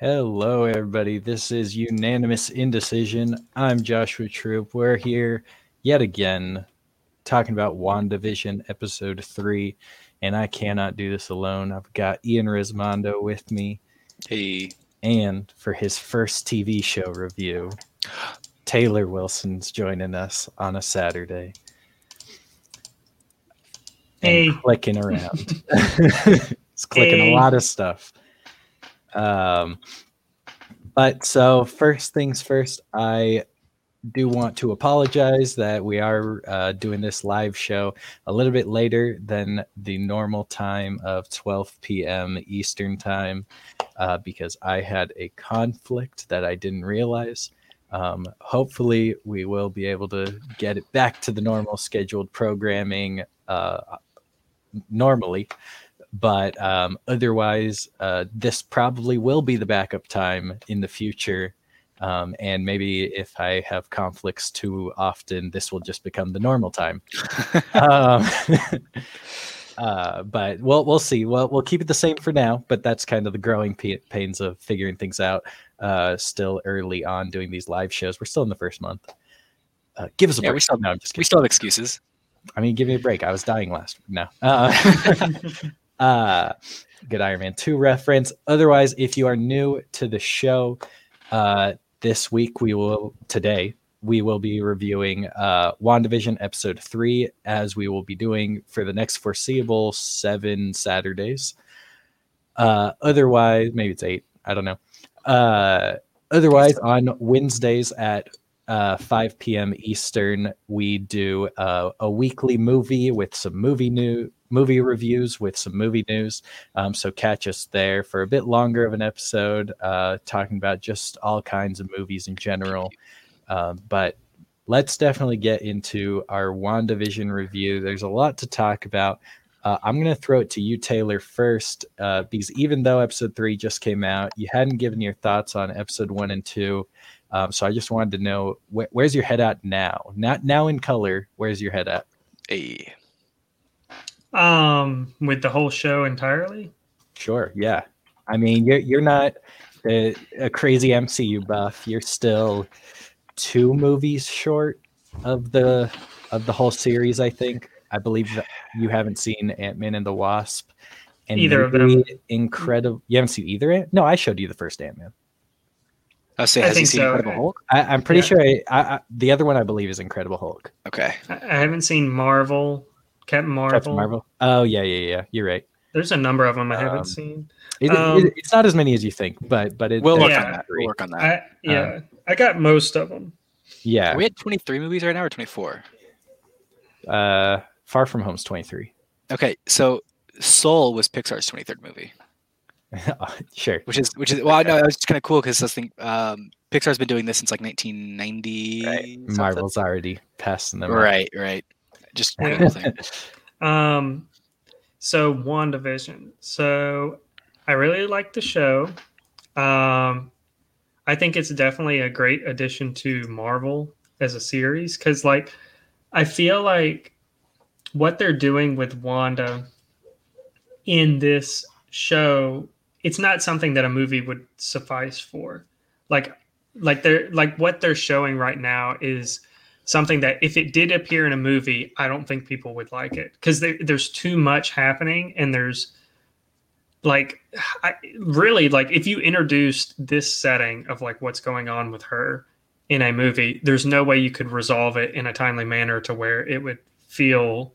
Hello, everybody. This is Unanimous Indecision. I'm Joshua Troop. We're here yet again talking about WandaVision episode three, and I cannot do this alone. I've got Ian Rismondo with me. Hey. And for his first TV show review, Taylor Wilson's joining us on a Saturday. Hey. And clicking around. it's clicking Hey. a lot of stuff. Um, but so first things first, I do want to apologize that we are uh, doing this live show a little bit later than the normal time of 12 p.m. Eastern time uh, because I had a conflict that I didn't realize. Um, hopefully, we will be able to get it back to the normal scheduled programming uh, normally. But um, otherwise, uh, this probably will be the backup time in the future. Um, and maybe if I have conflicts too often, this will just become the normal time. um, uh, but we'll we'll see. Well, we'll keep it the same for now. But that's kind of the growing pa- pains of figuring things out. Uh, still early on doing these live shows. We're still in the first month. Uh, give us a Yeah, break. we still- no, I'm just We still have excuses. I mean, give me a break. I was dying last. No. Uh, uh, good Iron Man 2 reference. Otherwise, if you are new to the show, uh, this week we will, today, we will be reviewing uh, WandaVision episode 3, as we will be doing for the next foreseeable seven Saturdays. Uh, otherwise, maybe it's eight. I don't know. Uh, otherwise, on Wednesdays at uh, 5 p.m. Eastern, we do uh, a weekly movie with some movie new movie reviews with some movie news. Um, so catch us there for a bit longer of an episode, uh, talking about just all kinds of movies in general. Um, but let's definitely get into our WandaVision review. There's a lot to talk about. Uh, I'm going to throw it to you, Taylor, first, uh, because even though episode three just came out, you hadn't given your thoughts on episode one and two. Um, so I just wanted to know wh- where's your head at now? Not now in color. Where's your head at? Hey. Um, with the whole show entirely. Sure. Yeah. I mean, you're you're not a, a crazy MCU buff. You're still two movies short of the of the whole series. I think. I believe that you haven't seen Ant Man and the Wasp. And Either of them. Incredible. You haven't seen either. Ant- No, I showed you the first Ant Man. I was saying, I has he think seen so. Incredible Hulk? I, I'm pretty Yeah. sure. I, I, I, the other one I believe is Incredible Hulk. Okay. I, I haven't seen Marvel, Captain Marvel. Captain Marvel. Oh yeah, yeah, yeah. You're right. There's a number of them I Um, haven't seen. It, Um, it, it's not as many as you think, but but it, We'll work Yeah. on that. We'll work on that. I yeah, I got most of them. Yeah. Are we had 23 movies right now or 24? Uh, Far From Home's 23. Okay, so Soul was Pixar's 23rd movie, sure. which is which is well, no, it's kind of cool because I think um, Pixar's been doing this since like 1990. something. Marvel's already passing them. up. Right, right. Just one thing. Um, so WandaVision. So I really like the show. Um, I think it's definitely a great addition to Marvel as a series because, like, I feel like what they're doing with Wanda in this show, it's not something that a movie would suffice for. Like, like they're like what they're showing right now is something that if it did appear in a movie, I don't think people would like it. Because there's too much happening and there's like I, really like if you introduced this setting of like what's going on with her in a movie, there's no way you could resolve it in a timely manner to where it would feel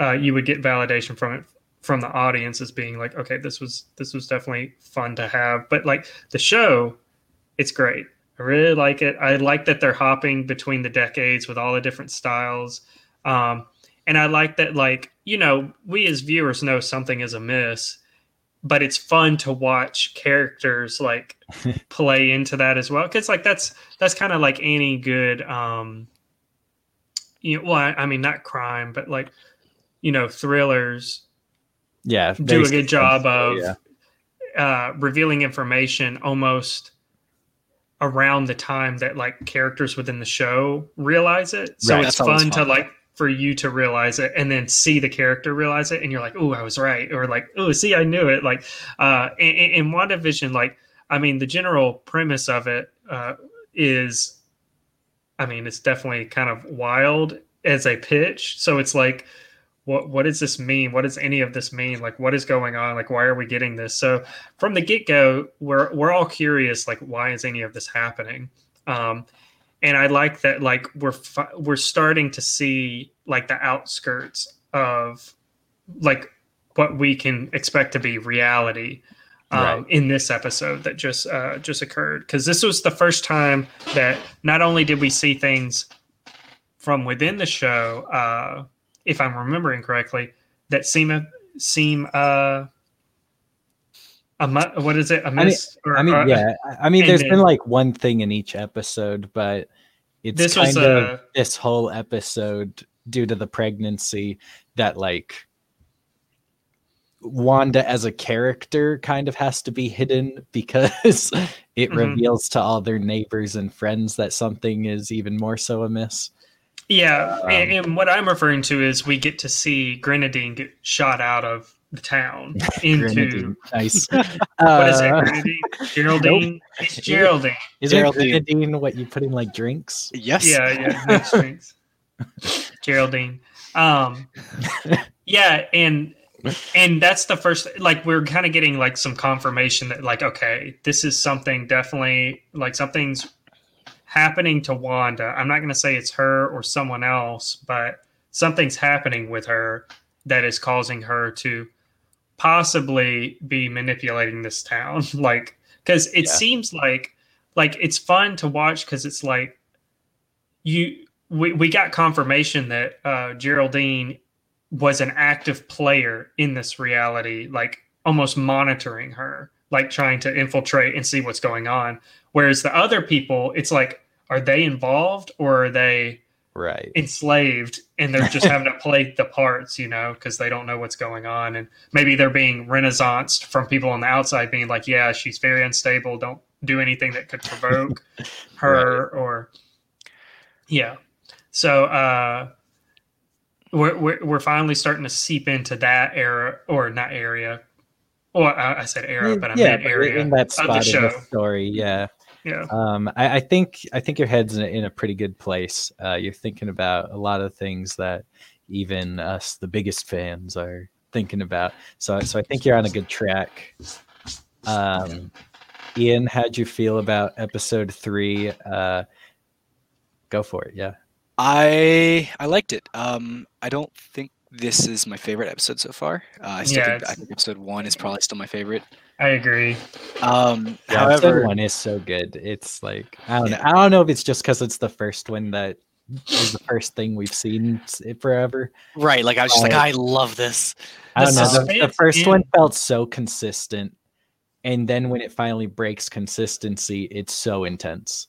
uh, you would get validation from it from the audience as being like okay this was this was definitely fun to have. But like the show it's great I really like it. I like that they're hopping between the decades with all the different styles. Um, and I like that, like, you know, we as viewers know something is amiss, but it's fun to watch characters like play into that as well. Cause like that's that's kind of like any good um you know, well, I, I mean not crime, but like, you know, thrillers Yeah. do a good job of yeah. uh, revealing information almost around the time that like characters within the show realize it. So Right. it's always fun, to like for you to realize it and then see the character realize it and you're like, oh, I was right. Or like, oh, see, I knew it. Like uh in, in WandaVision, like I mean, the general premise of it uh, is, I mean, it's definitely kind of wild as a pitch. So it's like, what what does this mean? What does any of this mean? Like, what is going on? Like, why are we getting this? So from the get go, we're we're all curious. Like, why is any of this happening? Um, and I like that. Like, we're we're starting to see like the outskirts of like what we can expect to be reality um, Right. in this episode that just uh, just occurred because this was the first time that not only did we see things from within the show, uh, if I'm remembering correctly, that seem seem uh, a mu- what is it a mean- miss? or, I mean, uh, yeah. I- I mean, there's then- been like one thing in each episode, but it's This kind was, of uh, this whole episode due to the pregnancy that like Wanda as a character kind of has to be hidden because it Mhm. reveals to all their neighbors and friends that something is even more so amiss. Yeah, Um, and, and what I'm referring to is we get to see Grenadine get shot out of the town into Grenadine. Nice. what is it? Uh, Grenadine? Geraldine? It's Geraldine. Isn't Geraldine. Grenadine what you put in like drinks? Yes. Yeah, yeah, mixed drinks. Geraldine. Um, yeah, and and that's the first. Like we're kind of getting like some confirmation that like okay, this is something definitely like something's happening to Wanda. I'm not going to say it's her or someone else, but something's happening with her that is causing her to possibly be manipulating this town. like, because it Yeah. seems like like it's fun to watch because it's like you we, we got confirmation that uh, Geraldine was an active player in this reality, like almost monitoring her, like trying to infiltrate and see what's going on. Whereas the other people, it's like, are they involved or are they Right. enslaved and they're just having to play the parts, you know, because they don't know what's going on. And maybe they're being renaissanced from people on the outside being like, yeah, she's very unstable. Don't do anything that could provoke her or, yeah. So, uh, we're, we're, we're finally starting to seep into that era or not area. Or I, I said era, but I yeah, meant area in that of spot the of show. the story. Yeah. Yeah. Um, I, I think I think your head's in a, in a pretty good place. Uh, you're thinking about a lot of things that even us, the biggest fans, are thinking about. So, so I think you're on a good track. Um, Ian, how'd you feel about episode three? Uh, go for it. Yeah. I I liked it. Um, I don't think this is my favorite episode so far. Uh, I still Yeah, think, I think episode one is probably still my favorite. I agree. Um, Yeah, episode one is so good. It's like I don't know. I don't know if it's just because it's the first one that is the first thing we've seen s- forever. right? Like I was just like, Uh, I love this. I The don't know. The, the first in- one felt so consistent, and then when it finally breaks consistency, it's so intense.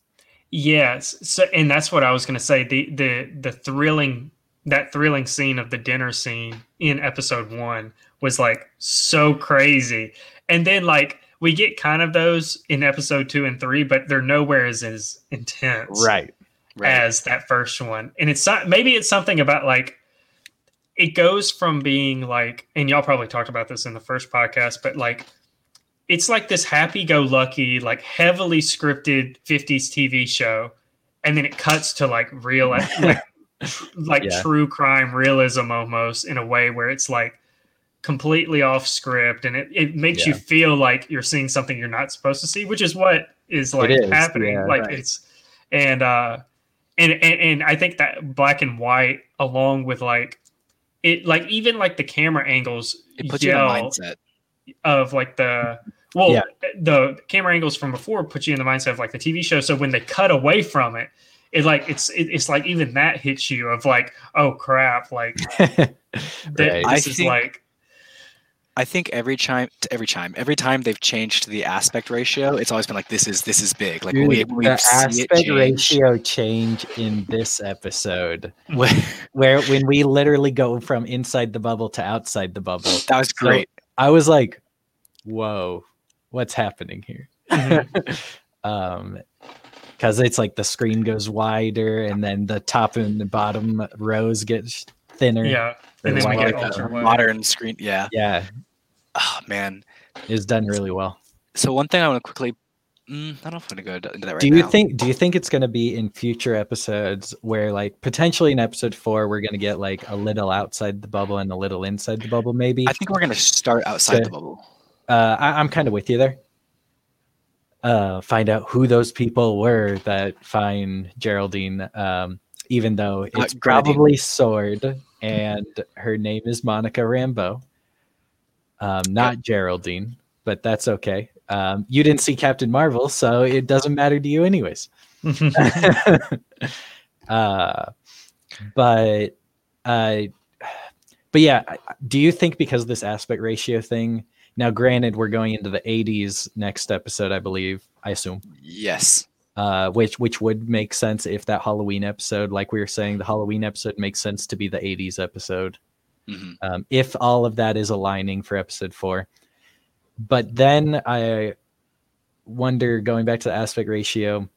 Yes. So, and that's what I was going to say. The the the thrilling that thrilling scene of the dinner scene in episode one was like so crazy, and then like we get kind of those in episode two and three, but they're nowhere as as intense Right. Right. as that first one. And it's not maybe it's something about like it goes from being like, and y'all probably talked about this in the first podcast, but like it's like this happy-go-lucky, like heavily scripted '50s TV show, and then it cuts to like real, like, tr- like Yeah. true crime realism almost in a way where it's like completely off script, and it, it makes you feel like you're seeing something you're not supposed to see, which is what is like is, happening. yeah. like Right. it's and uh and, and and I think that black and white along with like it like even like the camera angles it puts you in a mindset. of like the well Yeah. the camera angles from before put you in the mindset of like the TV show so when they cut away from it it like it's it, it's like even that hits you of like oh crap like that Right. I this is think- like I think every time, every time, every time they've changed the aspect ratio, it's always been like this is this is big. Like Dude, we, we the aspect change. ratio change in this episode, Where- where when we literally go from inside the bubble to outside the bubble, that was So- great. I was like, "Whoa, what's happening here?" Mhm. um because it's like the screen goes wider and then the top and the bottom rows get thinner yeah and Or then we get ultra wide. modern screen. Yeah. yeah Oh man. it's done really well So one thing I want to quickly Mm, I don't know if I'm gonna go into that right do you now. think do you think it's going to be in future episodes where like potentially in episode 4 we're going to get like a little outside the bubble and a little inside the bubble maybe? I think we're gonna start outside Okay. the bubble. uh, I, I'm kind of with you there. Uh, find out who those people were that find Geraldine, um, even though it's probably Sword and her name is Monica Rambeau, um, not Geraldine, but that's okay. Um, you didn't see Captain Marvel, so it doesn't matter to you, anyways. uh, but uh, but yeah, do you think because of this aspect ratio thing? Now, granted, we're going into the 80s next episode, I believe. I assume, Yes. uh, which which would make sense if that Halloween episode, like we were saying, the Halloween episode makes sense to be the 80s episode hmm um, if all of that is aligning for episode four. But then I wonder, going back to the aspect ratio,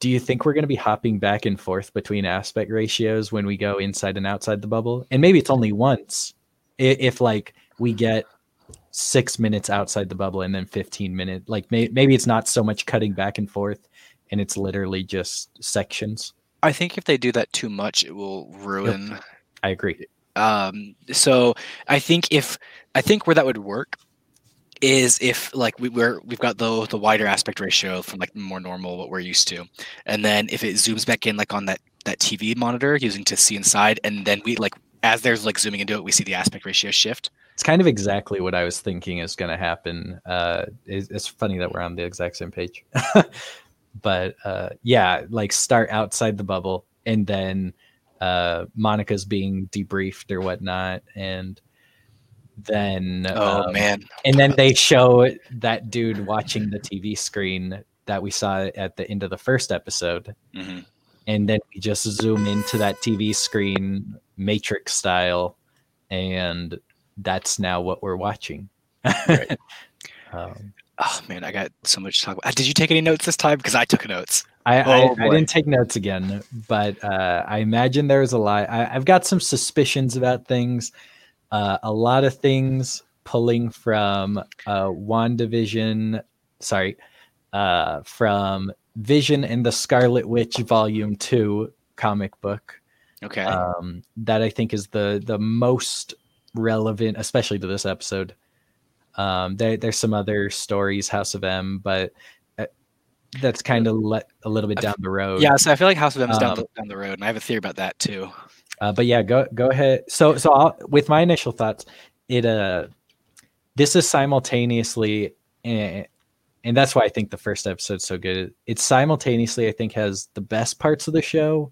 do you think we're going to be hopping back and forth between aspect ratios when we go inside and outside the bubble? And maybe it's only once. I- If like we get six minutes outside the bubble and then 15 minutes, like may- maybe it's not so much cutting back and forth and it's literally just sections. I think if they do that too much, it will ruin. I agree. Um, so I think if I think where that would work is if like we, we're we've got the the wider aspect ratio from like more normal what we're used to, and then if it zooms back in like on that that TV monitor using to see inside, and then we like as there's like zooming into it, we see the aspect ratio shift. It's kind of exactly what I was thinking is going to happen. Uh, it's, it's funny that we're on the exact same page, but uh, yeah, like start outside the bubble, and then uh, Monica's being debriefed or whatnot, and then Oh um, man, and then they show that dude watching the TV screen that we saw at the end of the first episode, hmm and then we just zoom into that TV screen, Matrix style, and that's now what we're watching. Right. um, oh man, I got so much to talk about. Did you take any notes this time? Because I took notes. I, Oh, I, I didn't take notes again, but uh, I imagine there's a lot. I, I've got some suspicions about things. Uh, a lot of things pulling from uh, WandaVision, sorry, uh, from Vision and the Scarlet Witch Volume 2 comic book. Okay. um, that I think is the the most relevant, especially to this episode. Um, there, there's some other stories, House of M, but uh, that's kind of let a little bit down the road. yeah, so I feel like House of M is down, um, the, down the road, and I have a theory about that too. Uh, but yeah, go go ahead. So so I'll, with my initial thoughts, it uh, this is simultaneously, and, and that's why I think the first episode's so good. It simultaneously, I think, has the best parts of the show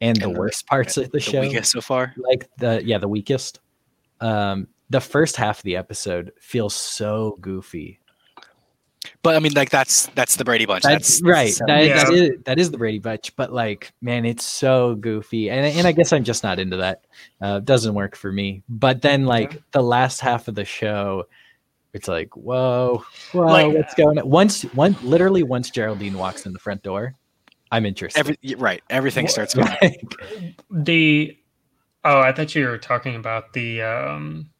and the And the- worst parts of the The show. so far. like the yeah the weakest um the first half of the episode feels so goofy But I mean, like that's that's the Brady Bunch. that's, That's, right so- that, Yeah. that is that is the brady bunch but like man it's so goofy and, and i guess i'm just not into that uh doesn't work for me but then like Yeah. the last half of the show it's like whoa whoa Like- what's going on once one literally once geraldine walks in the front door i'm interested Every right, everything starts going. Like, the oh, I thought you were talking about the um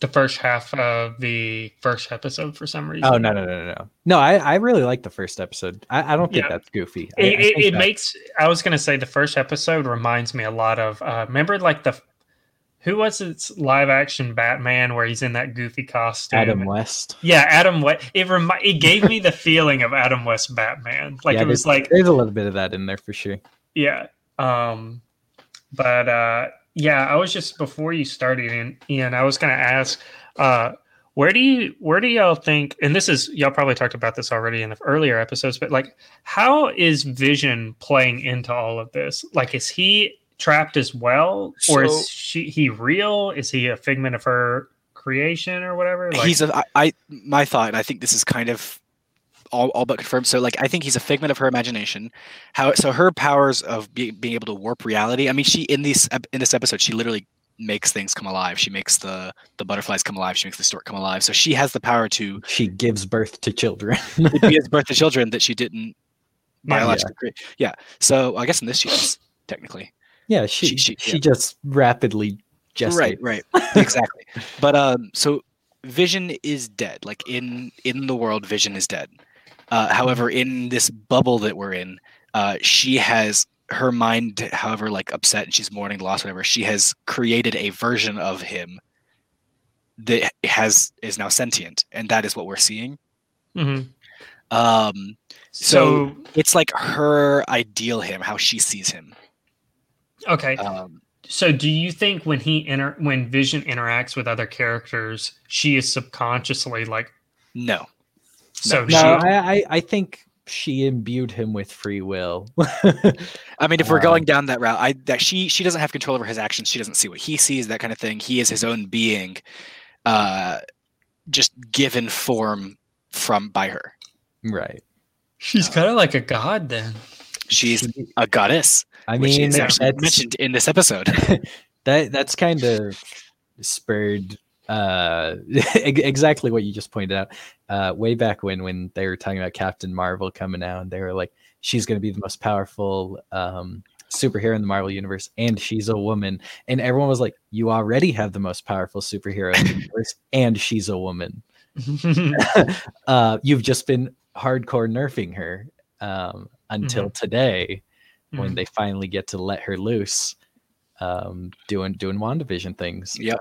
the first half of the first episode for some reason. oh no no no no no no i i really like the first episode i, I don't think Yeah. that's goofy I- It, I it, it that- makes. I was gonna say the first episode reminds me a lot of. Uh, remember, like the who was its live action Batman where he's in that goofy costume. adam west Yeah, Adam West. It remi- It gave me the feeling of Adam West Batman. Like Yeah, it was like there's a little bit of that in there for sure. Yeah. Um but uh yeah, I was just before you started Ian, I was gonna ask uh where do you where do y'all think and this is y'all probably talked about this already in the earlier episodes, but like how is Vision playing into all of this? Like is he trapped as well? Or So- is she he real? Is he a figment of her creation or whatever? Like he's a, I, I my thought, and I think this is kind of all, all but confirmed. So like I think he's a figment of her imagination. How so her powers of be, being able to warp reality. I mean, she in these in this episode, she literally makes things come alive. She makes the the butterflies come alive. She makes the stork come alive. So she has the power to She gives birth to children. be as birth to children that she didn't Yeah. biologically create. Yeah. So I guess in this she is technically. yeah, she She- she, she- yeah. just rapidly gestates. Right, right. exactly. But um so Vision is dead. Like in in the world Vision is dead. Uh, however, in this bubble that we're in, uh, she has her mind, however, like upset and she's mourning loss, whatever. She has created a version of him that has is now sentient, and that is what we're seeing. Mhm. Um, So, so it's like her ideal him, how she sees him. okay. Um, So, do you think when he inter- when Vision interacts with other characters, she is subconsciously like no, so? No, she, I, I I think she imbued him with free will. I mean, if we're Um, going down that route, I that she she doesn't have control over his actions. She doesn't see what he sees, that kind of thing. He is his own being, uh, just given form from by her. right. she's kind of like a god then. She's a goddess, I which mean, is actually that's, mentioned in this episode. that that's kind of spurred uh exactly what you just pointed out uh way back when when they were talking about captain marvel coming out and they were like she's going to be the most powerful um superhero in the marvel universe and she's a woman and everyone was like you already have the most powerful superhero in the universe and she's a woman uh you've just been hardcore nerfing her um until today when Mhm. they finally get to let her loose um doing doing wandavision things yep.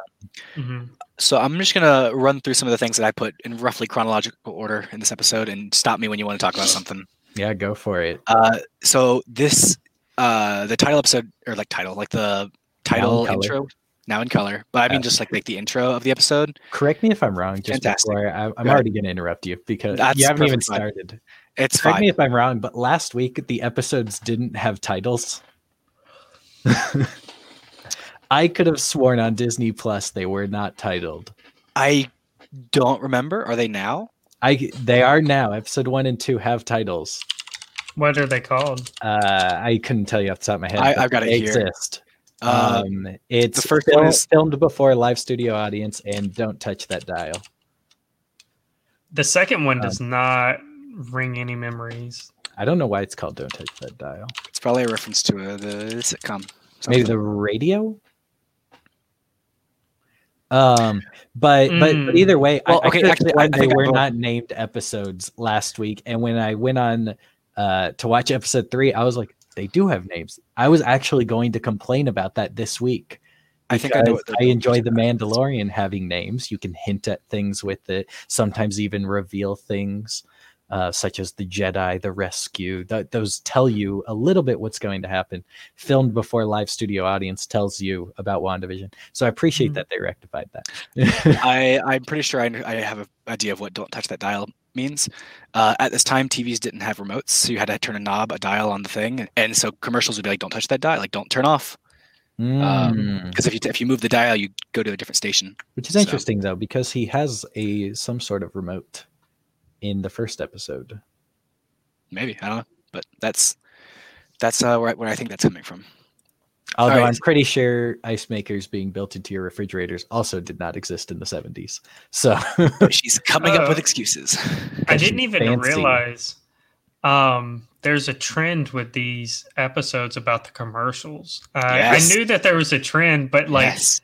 Mhm. So I'm just gonna run through some of the things that I put in roughly chronological order in this episode, and stop me when you want to talk about something. yeah go for it Uh, so this, uh, the title episode or like title, like the title color. intro, now in color. But I mean, Yeah. just like like the intro of the episode. correct me if i'm wrong just Fantastic. before I, i'm already going to interrupt you because That's you haven't even perfectly fine. started It's correct fine. me if i'm wrong but last week the episodes didn't have titles i could have sworn on disney plus they were not titled I don't remember. Are they now? i they are now episode one and two have titles What are they called? uh i couldn't tell you off the top of my head I, I've got it they here. exist Uh, um it's the first fil- one is- filmed before a live studio audience and don't touch that dial The second one Um, does not ring any memories. i don't know why it's called don't touch that dial it's probably a reference to uh, the sitcom. maybe the radio um but but, but Mm. either way Well, I, okay, I actually, I- they were not named episodes last week and when i went on uh to watch episode three i was like they do have names. I was actually going to complain about that this week I think I know because what they're I enjoy the Mandalorian having names. You can hint at things with it, sometimes even reveal things, uh, such as the Jedi, the Rescue. Th- those tell you a little bit what's going to happen. Filmed before live studio audience tells you about WandaVision. So I appreciate Mhm. that they rectified that. I I'm pretty sure I, I have an idea of what "Don't touch that dial" means. Uh, at this time, TVs didn't have remotes, so you had to turn a knob, a dial on the thing, and so commercials would be like, "Don't touch that dial," like "Don't turn off," Mm. because if you if you move the dial, you go to a different station. Which is so- interesting though, because he has a some sort of remote in the first episode. Maybe I don't know, but that's that's uh, where I, where I think that's coming from. Although right. I'm pretty sure ice makers being built into your refrigerators also did not exist in the 70s. So she's coming up with Uh, excuses. I didn't even fancy. realize um, there's a trend with these episodes about the commercials. Uh, Yes. I knew that there was a trend, but like yes,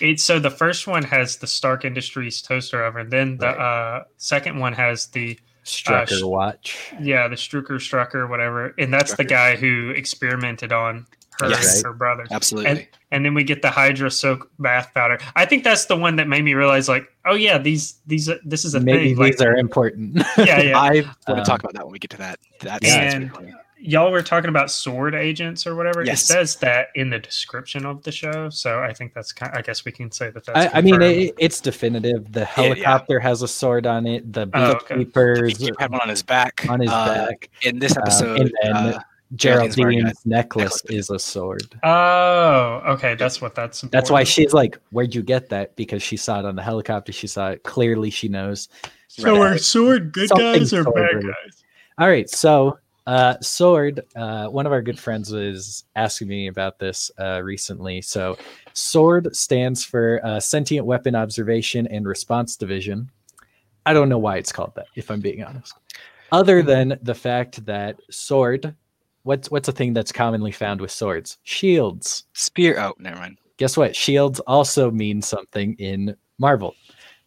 it's so the first one has the Stark Industries toaster oven, then the uh, second one has the Strucker sh- watch. yeah the Strucker Strucker whatever, and that's the guy who experimented on her Yes. and her brother. absolutely. and then we get the hydra soak bath powder. I think that's the one that made me realize, like, oh yeah, these these this is a Maybe thing. Like, these are important. yeah, yeah. I want to Um, talk about that when we get to that. That's, Yeah. that's And- pretty funny. Y'all were talking about sword agents or whatever. Yes. It says that in the description of the show, so I think that's kind. I guess we can say that that's. I, I mean, it, it's definitive. The yeah. helicopter has a sword on it. The Oh, okay. beekeepers He had one on his back. on his Uh, back. In this Um, episode, and then uh, Geraldine's wearing a Geraldine's necklace necklace. is a sword. Oh, okay, that's what that's. That's why she's like, "Where'd you get that?" Because she saw it on the helicopter. She saw it clearly. She knows. So are sword good Something guys or bad guys? All right, so uh, sword. Uh, one of our good friends was asking me about this uh, recently. So, sword stands for uh, Sentient Weapon Observation and Response Division. I don't know why it's called that, if I'm being honest. Other than the fact that sword, what's what's a thing that's commonly found with swords? Shields. spear. Oh, never mind. Guess what? Shields also mean something in Marvel.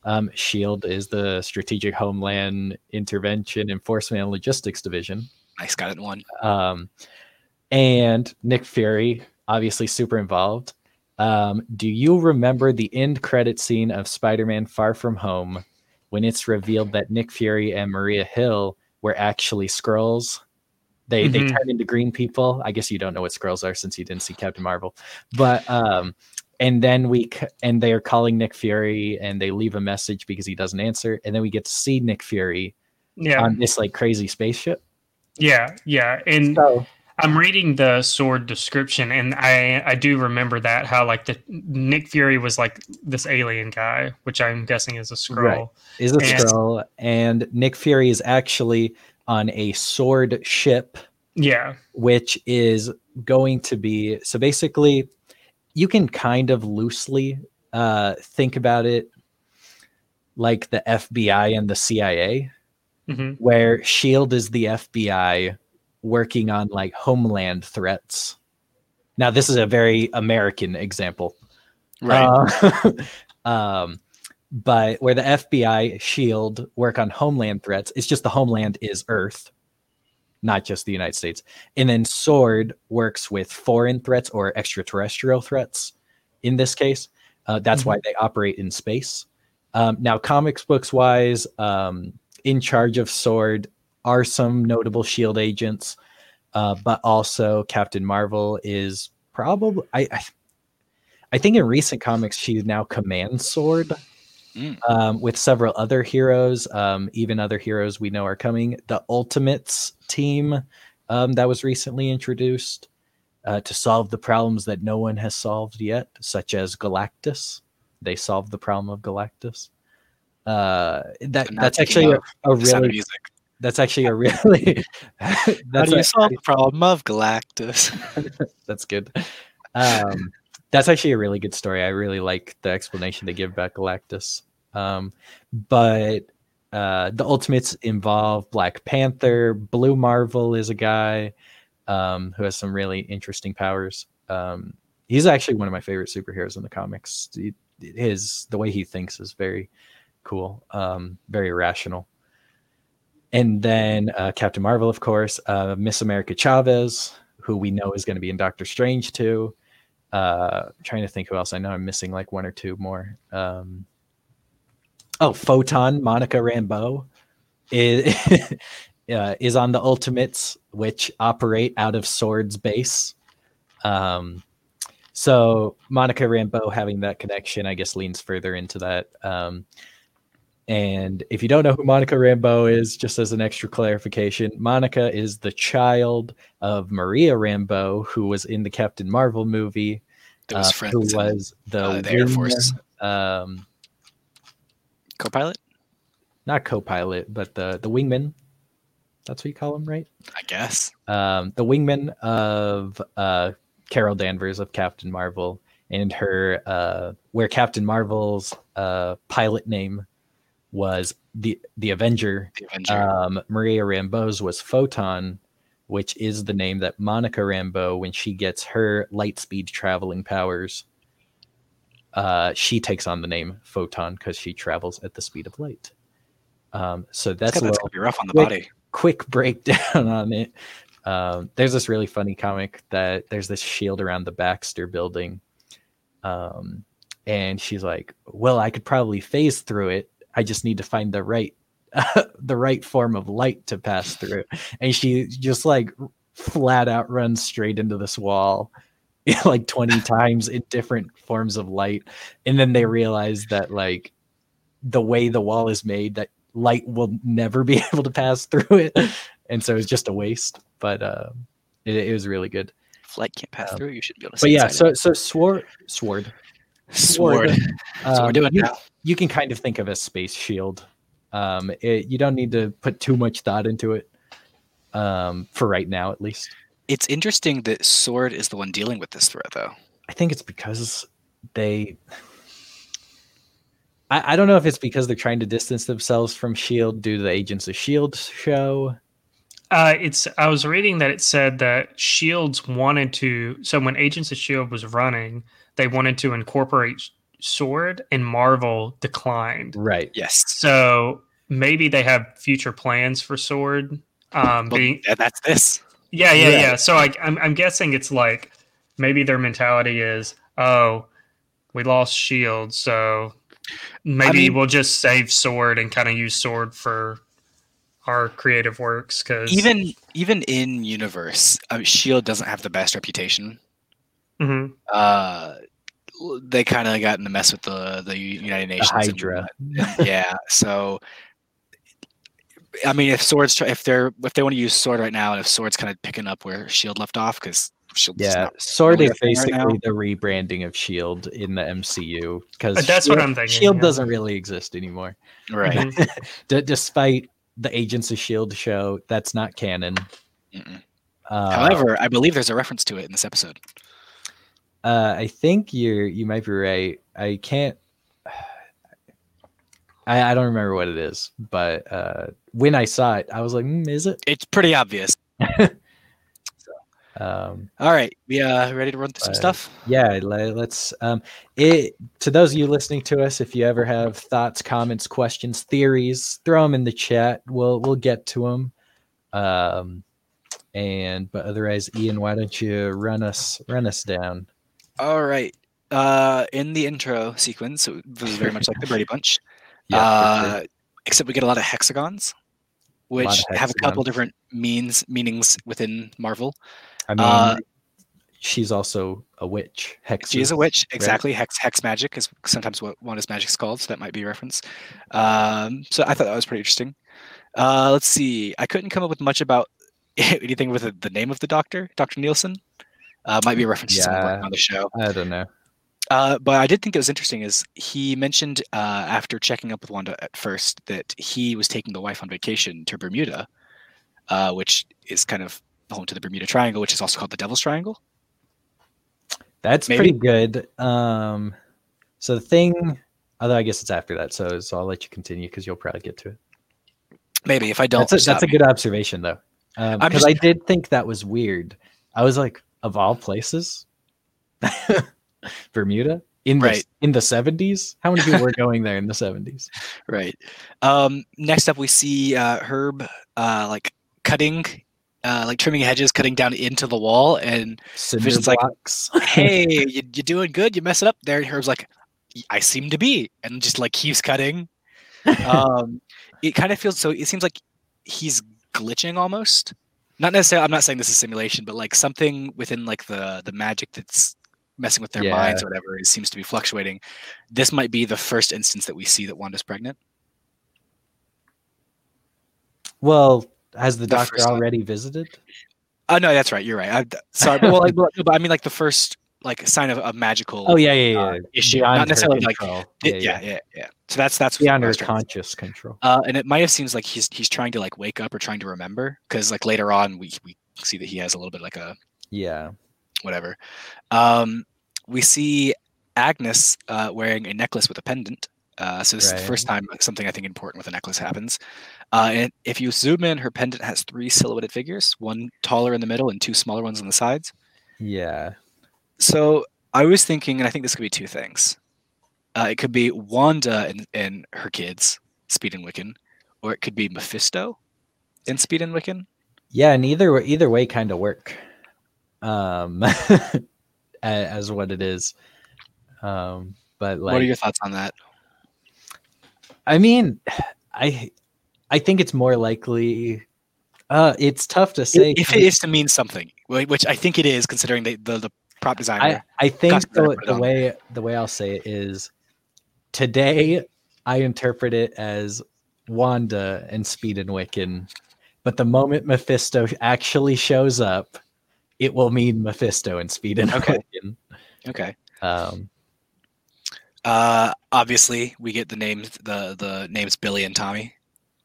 Um, Shield is the Strategic Homeland Intervention Enforcement and Logistics Division. Nice, got it one. Um, and Nick Fury, obviously super involved. Um, do you remember the end credit scene of Spider-Man: Far From Home when it's revealed that Nick Fury and Maria Hill were actually Skrulls? They they Mhm. turn into green people. I guess you don't know what Skrulls are since you didn't see Captain Marvel, but um, and then we and they are calling Nick Fury and they leave a message because he doesn't answer, and then we get to see Nick Fury Yeah, on this like crazy spaceship. Yeah, yeah. And So I'm reading the sword description, and I I do remember that how like the Nick Fury was like this alien guy, which I'm guessing is a scroll. Right. is a And- Skrull, and Nick Fury is actually on a sword ship, Yeah, which is going to be so basically you can kind of loosely uh, think about it like the FBI and the CIA, hmm where Shield is the FBI working on like homeland threats. Now, this is a very American example. Right. Uh, um, but where the FBI, Shield work on homeland threats, it's just the homeland is Earth, not just the United States. And then Sword works with foreign threats or extraterrestrial threats. In this case, uh, that's why they operate in space. Um, now, comics books wise, um, in charge of Sword are some notable Shield agents, uh, but also Captain Marvel is probably I, I I think in recent comics she now commands Sword Mm. um, with several other heroes, um, even other heroes we know are coming. The Ultimates team um, that was recently introduced uh, to solve the problems that no one has solved yet, such as Galactus. They solved the problem of Galactus. Uh, that that's actually a, a The Sound of really music. that's actually a really How that's do you a- solve the problem of Galactus? that's good. Um, that's actually a really good story. I really like the explanation they give about Galactus. Um, but uh, the Ultimates involve Black Panther. Blue Marvel is a guy um, who has some really interesting powers. Um, he's actually one of my favorite superheroes in the comics. He- His the way he thinks is very cool, um, very rational. And then uh, Captain Marvel, of course, uh, Miss America Chavez, who we know is going to be in Doctor Strange too. Uh, trying to think who else I know. I'm missing like one or two more. Um, oh, Photon, Monica Rambeau is uh, is on the Ultimates, which operate out of Swords Base. Um, so Monica Rambeau having that connection, I guess, leans further into that. Um, and if you don't know who Monica Rambeau is, just as an extra clarification, Monica is the child of Maria Rambeau, who was in the Captain Marvel movie, uh, friends. who was the, uh, the Air Force. um, co-pilot, not co-pilot, but the the wingman. That's what you call him, right? I guess. um, the wingman of uh, Carol Danvers of Captain Marvel, and her uh, where Captain Marvel's uh, pilot name was the the Avenger. The Avenger. Um, Maria Rambeau's was Photon, which is the name that Monica Rambeau, when she gets her light speed traveling powers, uh, she takes on the name Photon because she travels at the speed of light. Um, so that's that's a gonna, little be rough on the quick- body. quick breakdown on it. Um, there's this really funny comic that there's this shield around the Baxter building. Um, and she's like, Well, I could probably phase through it. I just need to find the right the right form of light to pass through. And she just like flat out runs straight into this wall like 20 times in different forms of light. And then they realize that like the way the wall is made that light will never be able to pass through it and so it's just a waste but uh it, it was really good If light can't pass um, through. You should be able to. but yeah so so sword sword sword. That's what we're um, doing now. You can kind of think of as space shield um it, you don't need to put too much thought into it um for right now at least It's interesting that Sword is the one dealing with this threat, though. i think it's because they I, I don't know if it's because they're trying to distance themselves from shield due to the agents of shield show Uh, it's. I was reading that it said that Shields wanted to. So when Agents of Shield was running, they wanted to incorporate Sword and Marvel declined. Right. Yes. So maybe they have future plans for Sword. Um, Well, being, yeah, that's this. yeah, yeah, Right. yeah. So I, I'm, I'm guessing it's like maybe their mentality is, oh, we lost Shield, so maybe mean- we'll just save Sword and kind of use Sword for our creative works. Because Even even in universe, um, Shield doesn't have the best reputation. Mhm. Uh, they kind of got in the mess with the the United Nations. and Hydra. yeah. So, I mean, if swords, try- if they're if they want to use sword right now, and if swords kind of picking up where Shield left off, because Shield. Yeah, Sword really is a thing right basically the rebranding of Shield in the MCU because that's what I'm thinking, Shield yeah. doesn't really exist anymore, right. D- despite the Agents of Shield show. That's not canon. Uh, However, I believe there's a reference to it in this episode. Uh, I think you're you might be right. I can't. I, I don't remember what it is, but uh, when I saw it, I was like, "Hmm, "Is it?" It's pretty obvious. Um, All right, we uh ready to run through some stuff? yeah le- let's um it to those of you listening to us if you ever have thoughts comments questions theories throw them in the chat we'll we'll get to them um and but otherwise ian why don't you run us run us down All right. Uh, in the intro sequence, it was very much like the Brady Bunch. Yeah, uh, sure. except we get a lot of hexagons, which of have a couple different means meanings within Marvel. i mean uh, she's also a witch hex She is a witch, exactly. Hex hex magic is sometimes what one is magic is called, so that might be a reference. Um, so I thought that was pretty interesting. Uh, let's see. I couldn't come up with much about anything with the, the name of the doctor, Doctor Nielsen. Uh, might be a reference to someone on the show. i don't know Uh, but I did think it was interesting is he mentioned uh, after checking up with Wanda at first that he was taking the wife on vacation to Bermuda, uh, which is kind of home to the Bermuda Triangle, which is also called the Devil's Triangle. that's Maybe. pretty good um so the thing although i guess it's after that so so i'll let you continue because you'll probably get to it Maybe if I don't, That's a, that's a good observation, though, because just- I did think that was weird. I was like, of all places, Bermuda in the in the seventies. How many people were going there in the seventies? right. Um, next up, we see uh, Herb uh, like cutting, uh, like trimming hedges, cutting down into the wall, and Vision's like, hey, you, you doing good? You mess it up there. And Herb's like, I seem to be, and just like keeps cutting. Um, it kind of feels so. It seems like he's glitching almost. Not necessarily. I'm not saying this is simulation, but like something within like the the magic that's messing with their minds or whatever. It seems to be fluctuating. This might be the first instance that we see that Wanda's pregnant. well, has the, The doctor first time. already visited? Oh no, that's right. You're right. I, sorry. well, like, but but I mean like the first like a sign of a magical Oh yeah, yeah, uh, issue, Beyond not necessarily like control. yeah, yeah, yeah, yeah. So that's that's Beyond her to conscious control. Uh, and it might have seems like he's he's trying to like wake up or trying to remember because like later on we we see that he has a little bit like a Yeah, whatever. Um, we see Agnes uh, wearing a necklace with a pendant. Uh, so this is the first time something I think important with a necklace happens. Uh, and if you zoom in, her pendant has three silhouetted figures: one taller in the middle and two smaller ones on the sides. yeah. So I was thinking, and I think this could be two things. Uh, it could be Wanda and, and her kids, Speed and Wiccan, or it could be Mephisto and Speed and Wiccan. Yeah, and either way- either way kind of work. Um, as what it is. Um, but like, what are your thoughts on that? I mean, I I think it's more likely. Uh, it's tough to say. if it is to mean something, which I think it is, considering the the, the prop designer. I I think the, the way the way I'll say it is today I interpret it as Wanda and Speed and Wiccan, but the moment Mephisto actually shows up, it will mean Mephisto and Speed and Okay. Wiccan. okay. Um, Uh, obviously, we get the names the the names Billy and Tommy.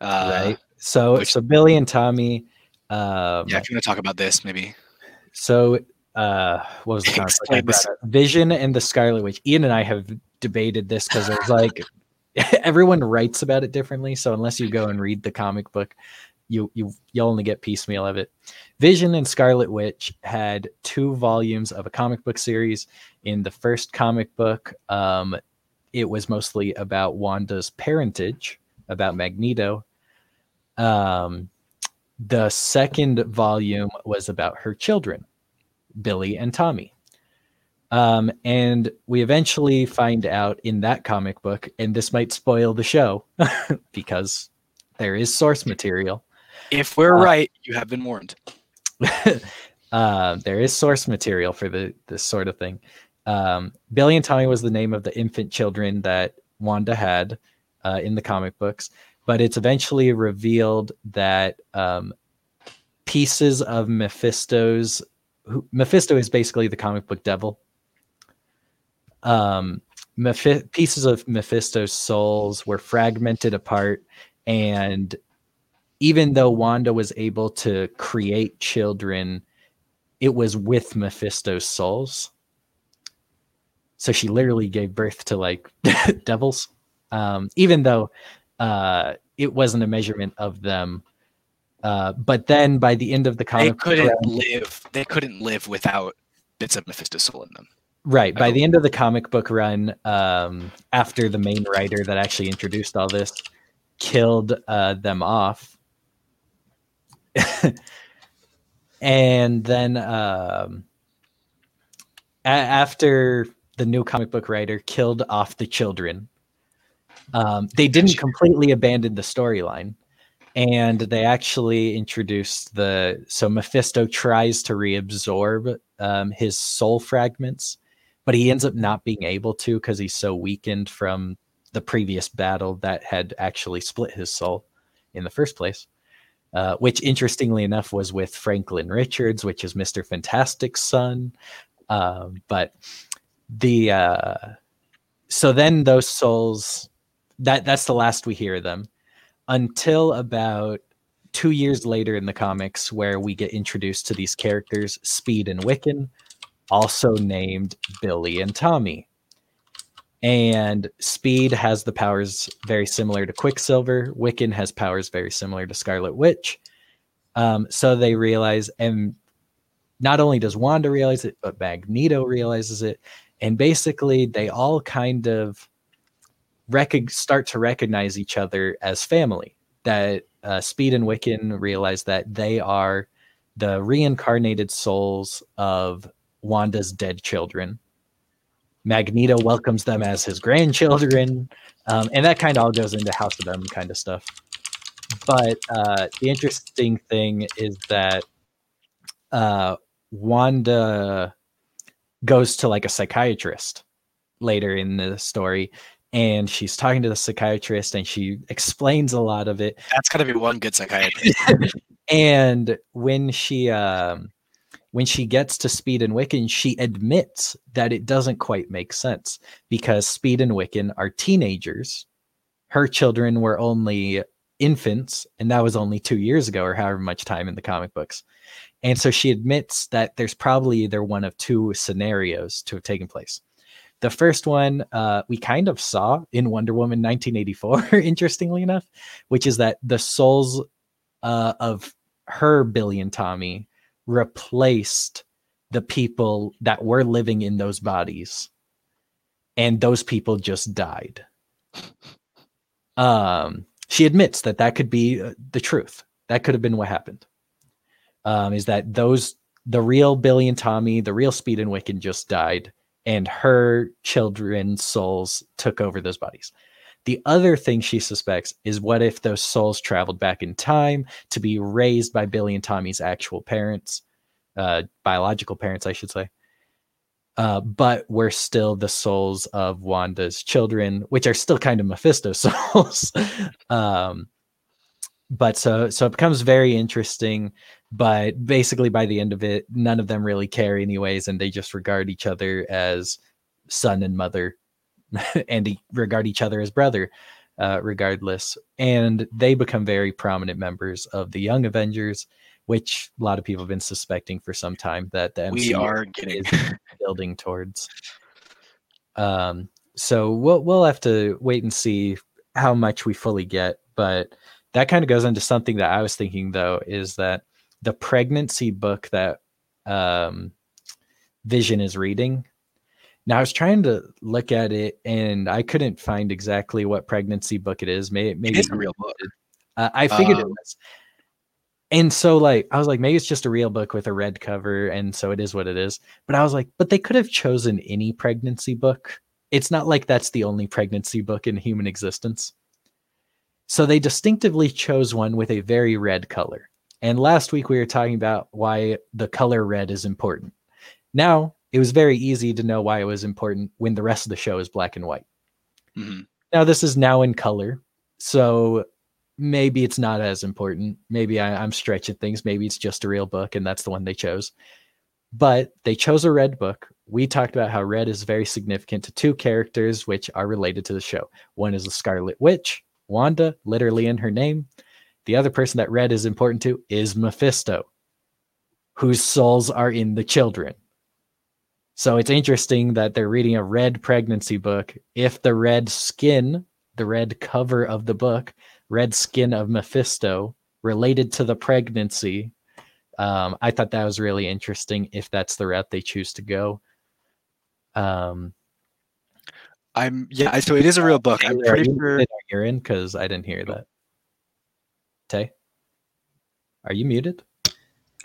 Uh, right. So which- so Billy and Tommy. Um, Yeah, if you want to talk about this, maybe. So, uh, what was the this. Vision and the Scarlet Witch. Ian and I have debated this because it's like everyone writes about it differently. So unless you go and read the comic book, you you you only get piecemeal of it. Vision and Scarlet Witch had two volumes of a comic book series. In the first comic book, um, it was mostly about Wanda's parentage, about Magneto. Um, the second volume was about her children, Billy and Tommy. Um, and we eventually find out in that comic book, and this might spoil the show because there is source material. If we're uh, right, you have been warned. uh, there is source material for the this sort of thing. Um, Billy and Tommy was the name of the infant children that Wanda had uh, in the comic books, but it's eventually revealed that um, pieces of Mephisto's who, Mephisto is basically the comic book devil um, Mephi- pieces of Mephisto's souls were fragmented apart, and even though Wanda was able to create children, it was with Mephisto's souls. So she literally gave birth to like devils, um, even though uh, it wasn't a measurement of them. Uh, but then by the end of the comic, they couldn't live. They couldn't live without bits of Mephisto's soul in them. Right. By the end of the comic book run, um, after the main writer that actually introduced all this killed uh, them off, and then um, a- after the new comic book writer killed off the children, um, they didn't completely abandon the storyline. And they actually introduced the so Mephisto tries to reabsorb um, his soul fragments but he ends up not being able to because he's so weakened from the previous battle that had actually split his soul in the first place. Uh, which interestingly enough was with Franklin Richards, which is Mr. Fantastic's son. Um, but the uh, so then those souls that that's the last we hear them until about two years later in the comics where we get introduced to these characters speed and wiccan also named Billy and Tommy. And Speed has the powers very similar to Quicksilver. Wiccan has powers very similar to Scarlet Witch. Um, so they realize, and not only does Wanda realize it, but Magneto realizes it. And basically, they all kind of rec- start to recognize each other as family. That uh, Speed and Wiccan realize that they are the reincarnated souls of Wanda's dead children. Magneto welcomes them as his grandchildren, um, and that kind of all goes into House of M kind of stuff. But uh, the interesting thing is that uh, Wanda goes to like a psychiatrist later in the story, and she's talking to the psychiatrist, and she explains a lot of it. That's got to be one good psychiatrist. and when she um, when she gets to Speed and Wiccan, she admits that it doesn't quite make sense because Speed and Wiccan are teenagers. Her children were only infants, and that was only two years ago or however much time in the comic books. And so she admits that there's probably either one of two scenarios to have taken place. The first one uh, we kind of saw in Wonder Woman 1984, interestingly enough, which is that the souls uh, of her Billy and Tommy replaced the people that were living in those bodies. And those people just died. Um she admits that that could be uh, the truth. That could have been what happened. Um is that those the real billy and tommy the real speed and wiccan just died and her children's souls took over those bodies the other thing she suspects is what if those souls traveled back in time to be raised by Billy and Tommy's actual parents, uh, biological parents, I should say. Uh, but we're still the souls of Wanda's children, which are still kind of Mephisto souls. um, but so so it becomes very interesting. But basically, by the end of it, none of them really care anyways, and they just regard each other as son and mother and regard each other as brother, uh, regardless. And they become very prominent members of the Young Avengers, which a lot of people have been suspecting for some time that the MCU we are getting building towards. Um, so we'll we'll have to wait and see how much we fully get, but that kind of goes into something that I was thinking though is that the pregnancy book that um, Vision is reading Now I was trying to look at it and I couldn't find exactly what pregnancy book it is. Maybe maybe It is a real book. Uh, I figured it Um, was. And so like I was like maybe it's just a real book with a red cover and so it is what it is. But I was like but they could have chosen any pregnancy book. It's not like that's the only pregnancy book in human existence. So they distinctively chose one with a very red color. And last week we were talking about why the color red is important. Now, it was very easy to know why it was important when the rest of the show is black and white. Mhm. Now, this is now in color. So maybe it's not as important. Maybe I, I'm stretching things. Maybe it's just a real book and that's the one they chose. But they chose a red book. We talked about how red is very significant to two characters which are related to the show. One is the Scarlet Witch, Wanda, literally in her name. The other person that red is important to is Mephisto, whose souls are in the children. So it's interesting that they're reading a red pregnancy book. If the red skin, the red cover of the book, red skin of Mephisto, related to the pregnancy, um, I thought that was really interesting. If that's the route they choose to go, um, I'm yeah. So it is a real book. I'm pretty sure. muted on your end because I didn't hear that. Tay, are you muted?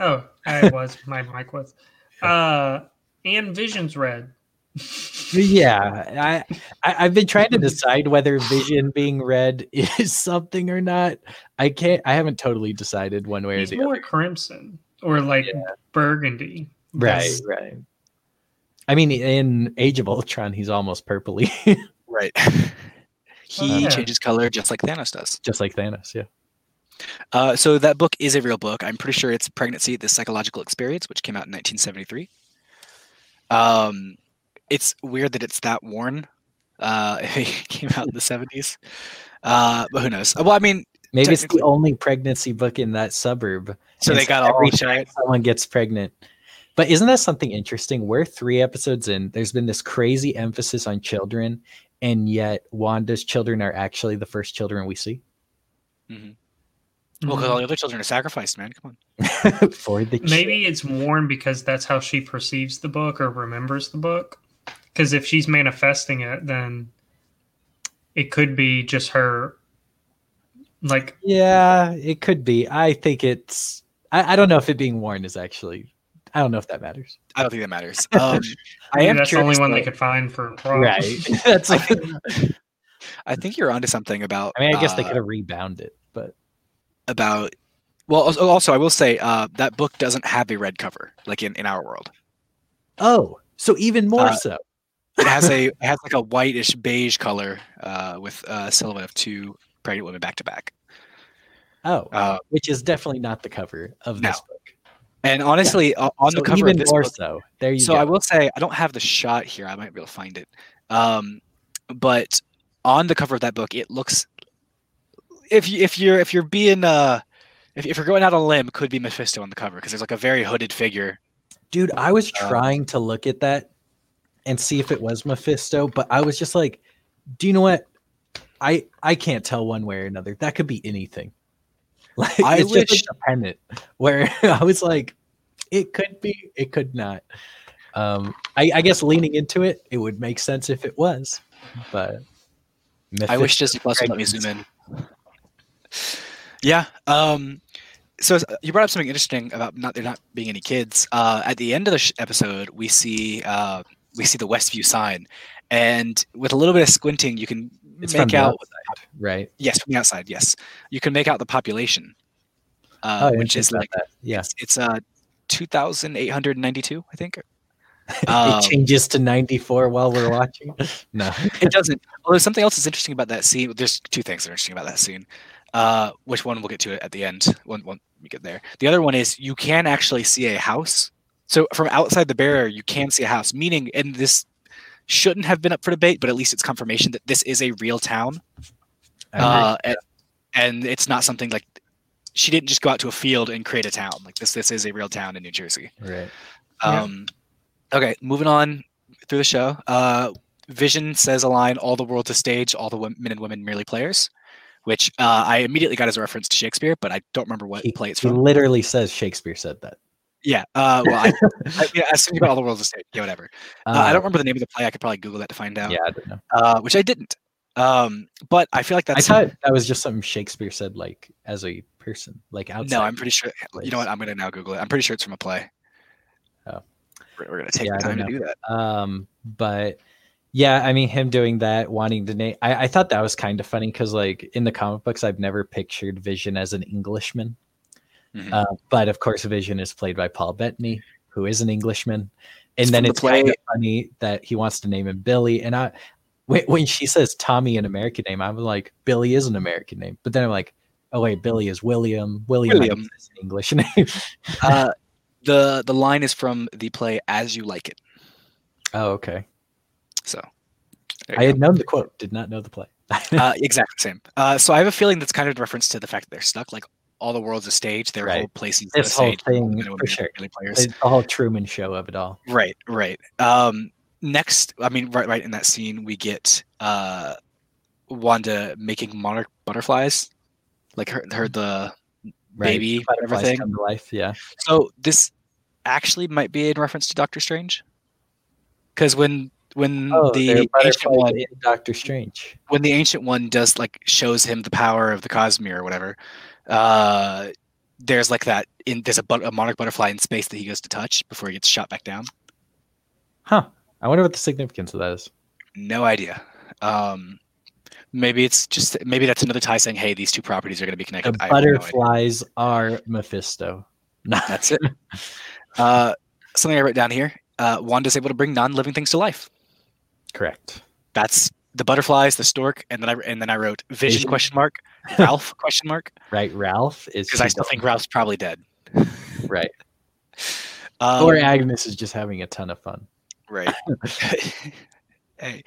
Oh, I was. My mic was. Uh, and Vision's red. yeah, I, I I've been trying to decide whether Vision being red is something or not. I can't. I haven't totally decided one way or the more other. More crimson or like burgundy. Right, That's- right. I mean, in Age of Ultron, he's almost purpley, Right. he Oh, yeah. changes color just like Thanos does. just like Thanos. Yeah. Uh, so that book is a real book. I'm pretty sure it's Pregnancy: The Psychological Experience, which came out in 1973. Um, it's weird that it's that worn. Uh, it came out in the 70s. Uh, but who knows? Well, I mean, Maybe it's the only pregnancy book in that suburb. so they got every all time someone gets pregnant. But isn't that something interesting? We're three episodes in. There's been this crazy emphasis on children, and yet Wanda's children are actually the first children we see Well, because all the other children are sacrificed, man. Come on. for the Maybe it's worn because that's how she perceives the book or remembers the book. Because if she's manifesting it, then it could be just her. Like, Yeah, it could be. I think it's. I, I don't know if it being worn is actually. I don't know if that matters. I don't think that matters. Um, I maybe am that's the only curious, one they could find for props. Right. That's. I I think, you're onto something about. I mean, I guess they uh, could have rebound it, but about. Well, also, I will say uh, that book doesn't have a red cover like in, in our world. oh, so even more Uh, so. It has a it has like a whitish beige color uh, with a silhouette of two pregnant women back to back. Oh, Uh, which is definitely not the cover of this no. book. and honestly, o- on So the cover even of this more book, so. There you go. so go. I will say I don't have the shot here. I might be able to find it. Um, but on the cover of that book, it looks if you if you're if you're being uh if, if you're going out on a limb, could be Mephisto on the cover because there's like a very hooded figure. Dude, I was Uh, trying to look at that and see if it was Mephisto, but I was just like, do you know what? I I can't tell one way or another. That could be anything. Like I it's just wish- like a pennant where I was like, it could be, it could not. Um, I, I guess leaning into it, it would make sense if it was, but I wish Mephisto Disney Plus would let me zoom in. Yeah. Um, so you brought up something interesting about not there not being any kids. Uh, at the end of the sh- episode, we see uh, we see the Westview sign, and with a little bit of squinting, you can It's make out. outside, right? Yes, from the outside. Yes, you can make out the population, Oh, uh, didn't which is like that. yeah. it's, it's uh two thousand eight hundred ninety two, I think. Um, it changes to 94 while we're watching. No. it doesn't. Although something else is interesting about that scene. There's two things that are interesting about that scene. Uh, which one we'll get to at the end when, when we get there. The other one is you can actually see a house. So from outside the barrier, you can see a house. Meaning, and this shouldn't have been up for debate, but at least it's confirmation that this is a real town. Uh, and, and it's not something like she didn't just go out to a field and create a town. Like this, this is a real town in New Jersey. right. Yeah. Um, okay, moving on through the show. Uh, Vision says a line: "All the world to stage, all the wo- men and women merely players," which uh, I immediately got as a reference to Shakespeare, but I don't remember what He, play it's from. he literally says Shakespeare said that. Yeah. Uh, well, I, I, yeah, I was thinking about all the worlds of stage. Yeah, whatever. Uh, I don't remember the name of the play. I could probably Google that to find out. Yeah, I don't know. Uh, which I didn't. Um, but I feel like that's. I thought that was just something Shakespeare said, like as a person, like outside. no, I'm pretty sure. You know what? I'm gonna now Google it. I'm pretty sure it's from a play. Oh. We're, we're gonna take Yeah, the time to do that. Um, but yeah, I mean, him doing that, wanting to name, I, I thought that was kind of funny because, like, in the comic books, I've never pictured Vision as an Englishman. Mhm. Uh, but of course, Vision is played by Paul Bettany, who is an Englishman. And It's then the it's kind of funny that he wants to name him Billy. And I, when, when she says Tommy, an American name, I'm like, Billy is an American name. But then I'm like, oh wait, Billy is William. William, William. is an English name. Uh, the the line is from the play "As You Like It." oh, okay. So I had known the quote, did not know the play. uh, exactly same. Uh, so I have a feeling that's kind of a reference to the fact that they're stuck. Like all the world's a stage. Their whole Right. places this a whole stage. thing, for sure. really players. It's the whole Truman show of it all. Right, right. Um, next, I mean, right, right in that scene, we get uh, Wanda making monarch butterflies, like her, her the Right. baby, everything. come to life. Yeah. So this actually might be in reference to Doctor Strange, because when when Oh, the ancient one Doctor Strange. when the ancient one does like shows him the power of the Cosmere or whatever, uh, there's like that in there's a, but, a monarch butterfly in space that he goes to touch before he gets shot back down. Huh. I wonder what the significance of that is. No idea. Um, maybe it's just maybe that's another tie saying, "Hey, these two properties are going to be connected." I have no butterflies are Mephisto. That's it. uh, something I wrote down here. Uh, Wanda's able to bring non-living things to life. Correct. That's the butterflies, the stork, and then I and then I wrote Vision Vision. question mark Ralph question mark Right. Ralph is because I still think Ralph's probably dead. right. Um, or Agnes is just having a ton of fun. right. hey,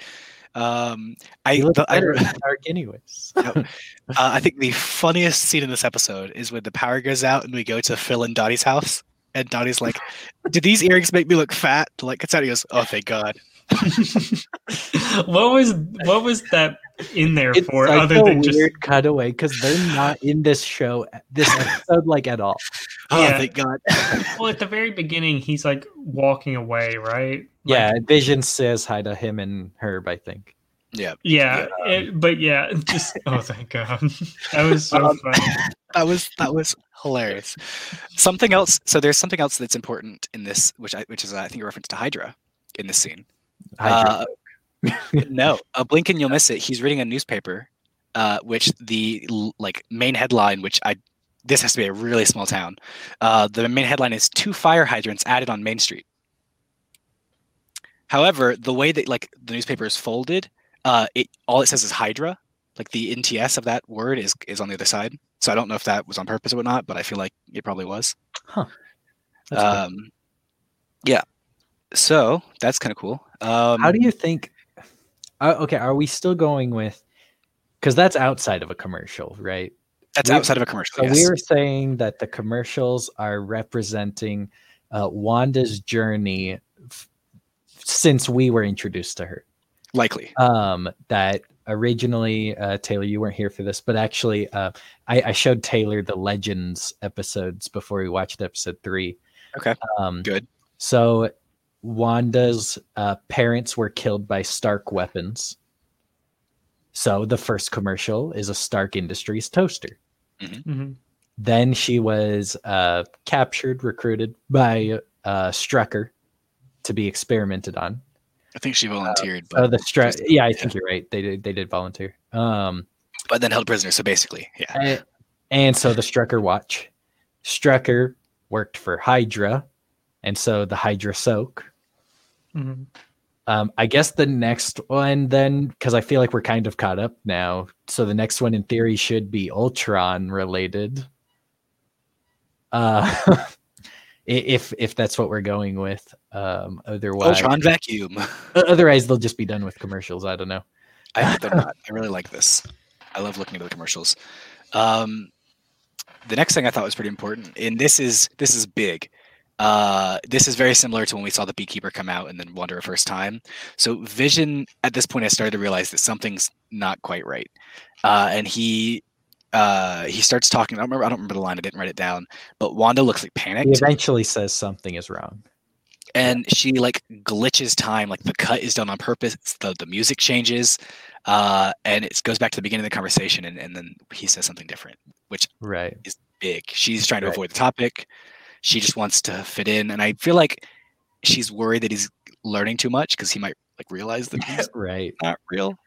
um, I the- I better wrote- in the dark, anyways. Uh, I think the funniest scene in this episode is when the power goes out and we go to Phil and Dottie's house, and Dottie's like, "Did these earrings make me look fat?" Like it's out. He goes, "Oh, thank God." what was what was that in there It's for like other a than just weird cutaway because they're not in this show, this episode, like at all. Oh, Yeah. thank God. well at the very beginning he's like walking away right Like, Yeah, Vision says hi to him and Herb. I think. yeah, yeah it- but yeah just oh thank god that was so Um, funny that was that was hilarious. Something else. So there's something else that's important in this, which I which is I think a reference to Hydra in this scene. Hydra. Uh, no, a blink and you'll miss it. He's reading a newspaper, uh, which the like main headline, which I this has to be a really small town. Uh, the main headline is two fire hydrants added on Main Street. However, the way that like the newspaper is folded, uh, it all it says is Hydra. Like the NTS of that word is is on the other side. So I don't know if that was on purpose or whatnot, but I feel like it probably was. That's cool. Um, yeah. So that's kind of cool. Um, How do you think? Uh, okay, are we still going with? Because that's outside of a commercial, right? That's we- outside of a commercial. So yes. we were saying that the commercials are representing uh, Wanda's journey f- since we were introduced to her. likely. Um, that originally, uh, Taylor, you weren't here for this, but actually, uh, I, I showed Taylor the Legends episodes before we watched episode three. Okay. Um, Good. So Wanda's uh, parents were killed by Stark weapons. So the first commercial is a Stark Industries toaster. Mhm. Then she was uh, captured, recruited by uh, Strucker to be experimented on. I think she volunteered, So but, the Struck, just- yeah, I yeah. think you're right. They did, they did volunteer. Um, but then held prisoner. So basically, yeah. and, and so the Strucker watch. Strucker worked for Hydra, and so the Hydra soak. Mhm. Um, I guess the next one then, because I feel like we're kind of caught up now. So the next one in theory should be Ultron related. Uh, if if that's what we're going with. Um, otherwise, Ultron vacuum. otherwise they'll just be done with commercials. I don't know. I hope they're not. I really like this. I love looking at the commercials. Um, the next thing I thought was pretty important, and this is this is big. Uh, this is very similar to when we saw the beekeeper come out and then Wonder a first time. So Vision at this point I started to realize that something's not quite right, uh, and he uh, he starts talking. I don't remember. I don't remember the line. I didn't write it down. But Wanda looks like panicked. He eventually says something is wrong. and she like glitches time. Like the cut is done on purpose. The the music changes, uh, and it goes back to the beginning of the conversation, and, and then he says something different, which Right. Is big. She's trying to Right. avoid the topic. She just wants to fit in, and I feel like she's worried that he's learning too much because he might like realize that he's right. not real.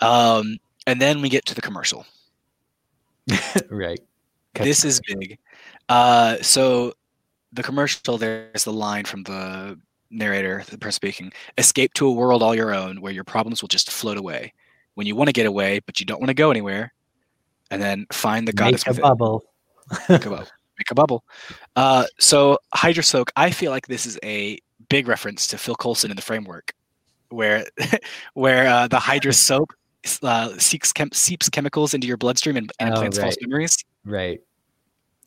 Um, and then we get to the commercial. right. This is big. Uh, so the commercial, there's the line from the narrator, the person speaking: "Escape to a world all your own, where your problems will just float away. When you want to get away, but you don't want to go anywhere, and then find the goddess Make a bubble. make a bubble. Make a bubble. Uh, so Hydra Soak, I feel like this is a big reference to Phil Coulson in the framework, where where uh, the Hydra soap uh, seeks chem- seeps chemicals into your bloodstream and, and Oh, implants false right. memories. Right.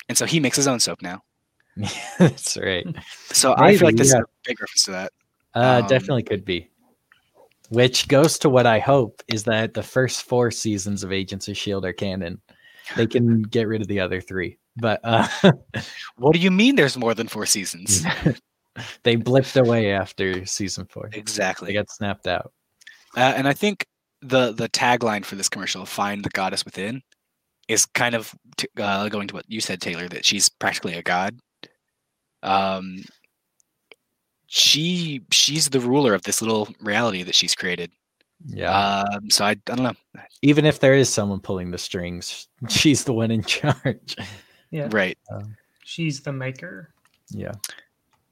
And so he makes his own soap now. That's right. So I feel like this yeah. is a big reference to that. Uh, Um, definitely could be. Which goes to what I hope is that the first four seasons of Agents of Shield are canon. They can get rid of the other three, but uh, What do you mean? There's more than four seasons? they blipped away after season four. Exactly. They got snapped out. Uh, and I think the the tagline for this commercial, "Find the goddess within," is kind of t- uh, going to what you said, Taylor, that she's practically a god. Um, she she's the ruler of this little reality that she's created. Yeah. Um, so I, I don't know. Even if there is someone pulling the strings, she's the one in charge. Yeah. Right. She's the maker. Yeah.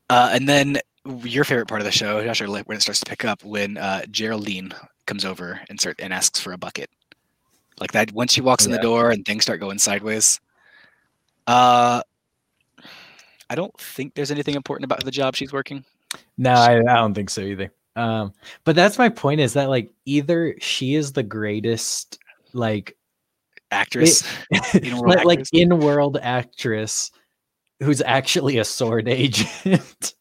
Uh, and then your favorite part of the show, Josh, or when it starts to pick up, when uh, Geraldine comes over and start and asks for a bucket, like that. Once she walks in the door and things start going sideways. Uh, I don't think there's anything important about the job she's working. No, I, I don't think so either. Um, but that's my point is that like either she is the greatest like Actress, In-world like, like actress? in-world actress who's actually a sword agent.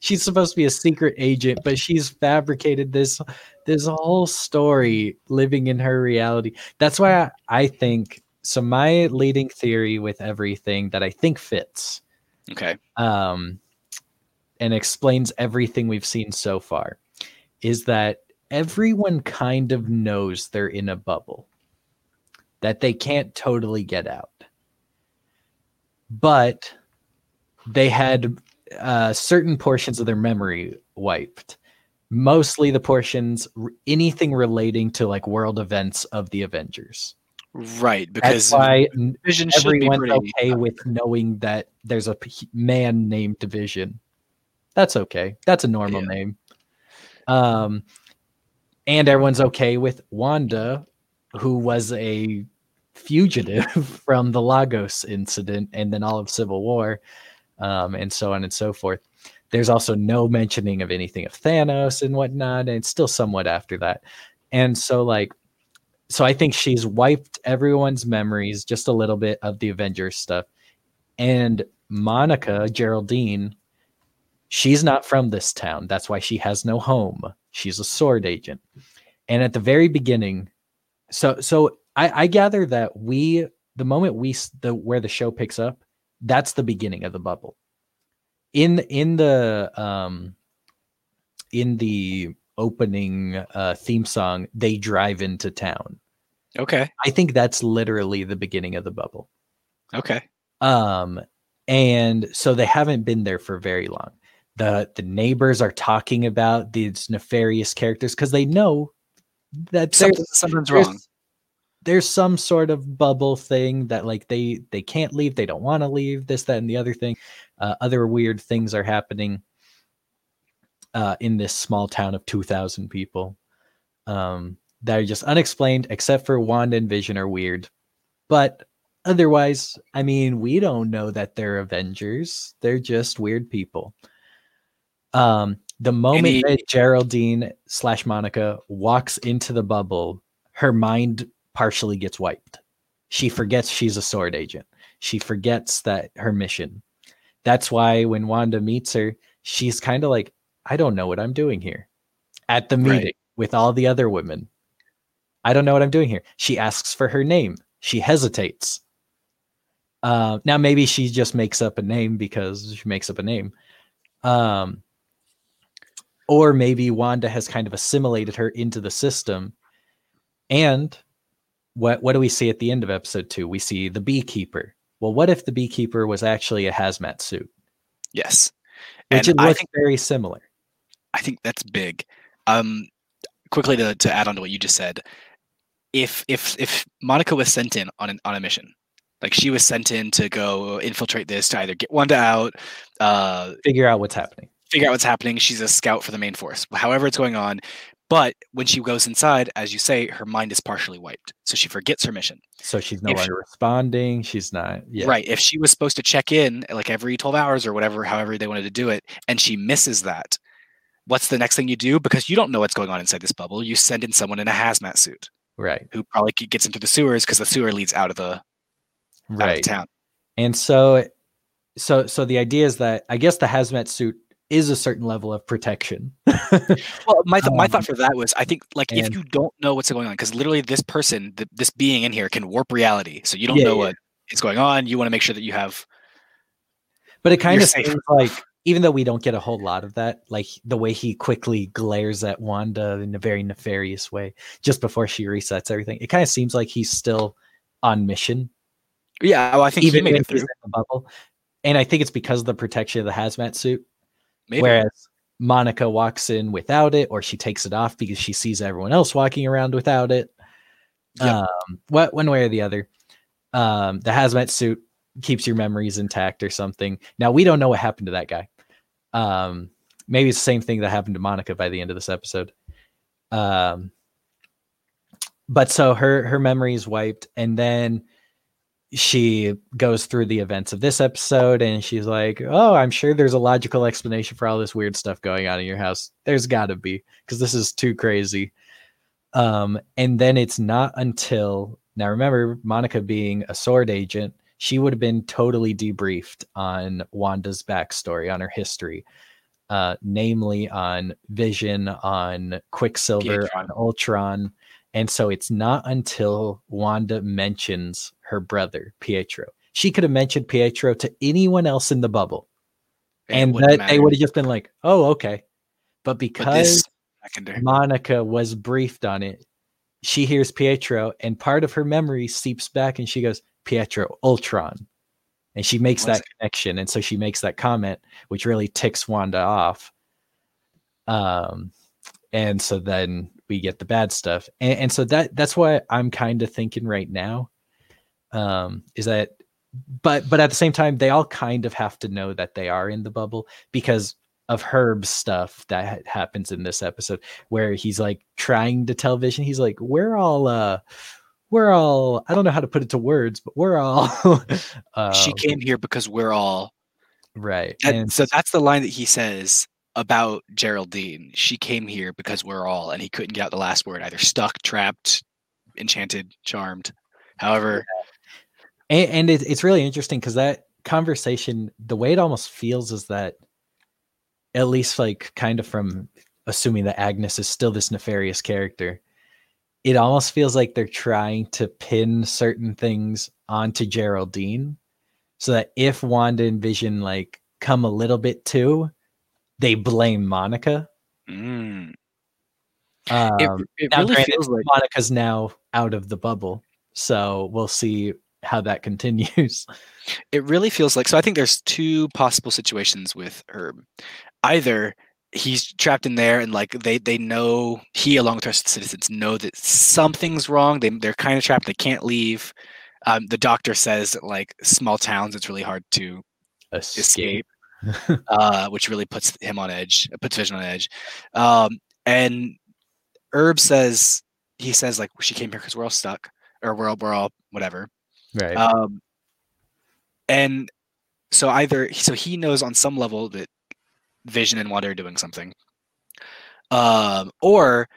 she's supposed to be a secret agent, but she's fabricated this this whole story living in her reality. That's why I, I think so. My leading theory with everything that I think fits okay, um, and explains everything we've seen so far is that everyone kind of knows they're in a bubble that they can't totally get out but they had uh, certain portions of their memory wiped mostly the portions anything relating to like world events of the avengers right? Because that's why Vision be everyone's okay with knowing that there's a p- man named Vision. That's okay. That's a normal Yeah. name. Um, and everyone's okay with Wanda, who was a fugitive from the Lagos incident and then all of Civil War, um, and so on and so forth. There's also no mentioning of anything of Thanos and whatnot, and still somewhat after that. And so, like, so I think she's wiped everyone's memories just a little bit of the Avengers stuff. And Monica Geraldine, she's not from this town. That's why she has no home. She's a sword agent. And at the very beginning, so so I, I gather that we the moment we the where the show picks up, that's the beginning of the bubble. In in the um in the opening uh, theme song, they drive into town. Okay, I think that's literally the beginning of the bubble. okay, Um, and so they haven't been there for very long. The the neighbors are talking about these nefarious characters because they know that Something, there's, something's there's- wrong. There's some sort of bubble thing that like they they can't leave, they don't want to leave. This, that, and the other thing. Uh, other weird things are happening uh, in this small town of two thousand people. Um, that are just unexplained, except for Wanda and Vision are weird. But otherwise, I mean, we don't know that they're Avengers. They're just weird people. Um, the moment Any- that Geraldine slash Monica walks into the bubble, her mind partially gets wiped. She forgets she's a sword agent. She forgets that her mission. That's why when Wanda meets her, she's kind of like, I don't know what I'm doing here. At the Right. meeting with all the other women. I don't know what I'm doing here. She asks for her name. she hesitates. Uh, now maybe she just makes up a name because she makes up a name. Um, or maybe Wanda has kind of assimilated her into the system. And what what do we see at the end of episode two? We see the beekeeper. Well, what if the beekeeper was actually a hazmat suit? Yes. Which And it looks very similar. I think that's big. Um, quickly to, to add on to what you just said, if if if Monica was sent in on an, on a mission, like she was sent in to go infiltrate this to either get Wanda out, uh, Figure out what's happening. Figure out what's happening. She's a scout for the main force, however it's going on. But when she goes inside, as you say, her mind is partially wiped, so she forgets her mission. So she's no If- longer responding. She's not. Yeah. Right. If she was supposed to check in like every 12 hours or whatever, however they wanted to do it, and she misses that, what's the next thing you do? Because you don't know what's going on inside this bubble. You send in someone in a hazmat suit Right. who probably gets into the sewers because the sewer leads out of the out of Right. town. And so, so, so the idea is that I guess the hazmat suit is a certain level of protection. Well, my th- my Um, thought for that was, I think like if you don't know what's going on, because literally this person, th- this being in here, can warp reality. So you don't Yeah, know yeah. what is going on. You want to make sure that you have. But it kind of safe. seems like, even though we don't get a whole lot of that, like the way he quickly glares at Wanda in a very nefarious way just before she resets everything, it kind of seems like he's still on mission, Yeah, well, I think even he made if it through. in the bubble. And I think it's because of the protection of the hazmat suit. Maybe. Whereas Monica walks in without it, or she takes it off because she sees everyone else walking around without it. Yep. Um, what one way or the other. Um, the hazmat suit keeps your memories intact or something. Now we don't know what happened to that guy. Um, maybe it's the same thing that happened to Monica by the end of this episode. Um, but so her her memory is wiped, and then she goes through the events of this episode and she's like, Oh, I'm sure there's a logical explanation for all this weird stuff going on in your house. There's gotta be, because this is too crazy. Um, and then it's not until now remember, Monica being a sword agent, she would have been totally debriefed on Wanda's backstory, on her history, uh, namely on Vision, on Quicksilver, Pietro. on Ultron. And so it's not until Wanda mentions her brother, Pietro. She could have mentioned Pietro to anyone else in the bubble, it and wouldn't that they would have just been like, oh, okay. But But because secondary. Monica was briefed on it, she hears Pietro, and part of her memory seeps back, and she goes, Pietro, Ultron. And she makes Was that connection. And so she makes that comment, which really ticks Wanda off. Um, and so then we get the bad stuff. And, and so that that's why I'm kind of thinking right now. Um, is that but but at the same time, they all kind of have to know that they are in the bubble because of Herb's stuff that happens in this episode where he's like trying to tell Vision, he's like, We're all uh we're all I don't know how to put it to words, but we're all uh, she came here because we're all right. That- and so that's the line that he says about Geraldine. She came here because we're all, and he couldn't get out the last word, either stuck, trapped, enchanted, charmed. However, and, and it, it's really interesting because that conversation the way it almost feels is that at least like kind of from assuming that agnes is still this nefarious character it almost feels like they're trying to pin certain things onto geraldine so that if wanda and vision like come a little bit too they blame monica. Mm, um, it, it really feels like monica's now out of the bubble so we'll see how that continues it really feels like. So I think there's two possible situations with Herb. Either he's trapped in there and like they they know he along with the rest of the citizens know that something's wrong. They they're kind of trapped. They can't leave. Um, the doctor says that, like small towns, it's really hard to escape, uh, which really puts him on edge, puts Vision on edge. Um, and Herb says he says like she came here because we're all stuck or we're all we're all whatever. Right Um, and so either so he knows on some level that Vision and Wanda are doing something, um, or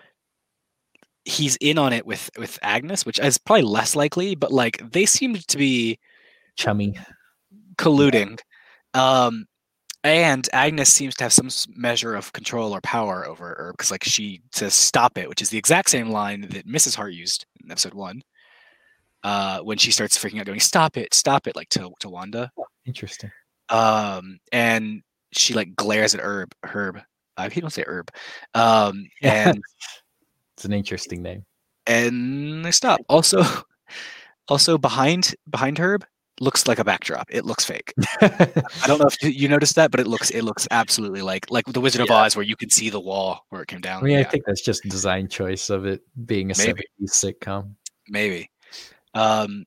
he's in on it with with Agnes, which is probably less likely. But like they seem to be chummy colluding. Um, and Agnes seems to have some measure of control or power over her because, like, she says "stop it," which is the exact same line that Mrs. Hart used in episode one. Uh, when she starts freaking out, going, "Stop it! Stop it!" Like to to Wanda. Interesting. Um, and she like glares at Herb. Herb. I keep on say Herb. Um, and It's an interesting name. and they stop. Also, also behind behind Herb looks like a backdrop. It looks fake. I don't know if you- noticed that, but it looks it looks absolutely like like the Wizard of Oz, where you can see the wall where it came down. I mean, I think that's just design choice of it being a Maybe. 70s sitcom. maybe. Um,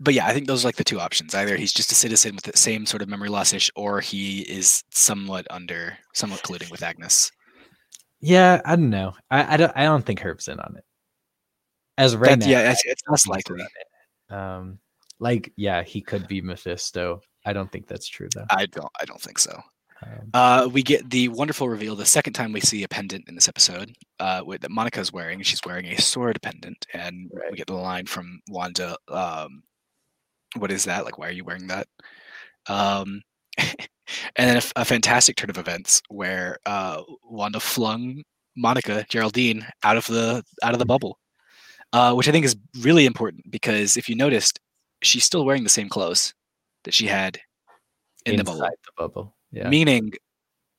but yeah, I think those are like the two options. Either he's just a citizen with the same sort of memory loss ish, or he is somewhat under, somewhat colluding with Agnes. Yeah, I don't know. I, I don't. I don't think Herb's in on it. As right That- now, yeah, it's, it's less likely. Um, like, yeah, he could be Mephisto. I don't think that's true though. I don't. I don't think so. Um, Uh, we get the wonderful reveal the second time we see a pendant in this episode uh, with, that Monica's wearing. She's wearing a sword pendant, and Right. we get the line from Wanda. Um, what is that? Like, why are you wearing that? Um, and then a fantastic turn of events where uh, Wanda flung Monica Geraldine out of the out of the bubble, uh, which I think is really important because if you noticed, she's still wearing the same clothes that she had in the inside bubble the bubble. Yeah. meaning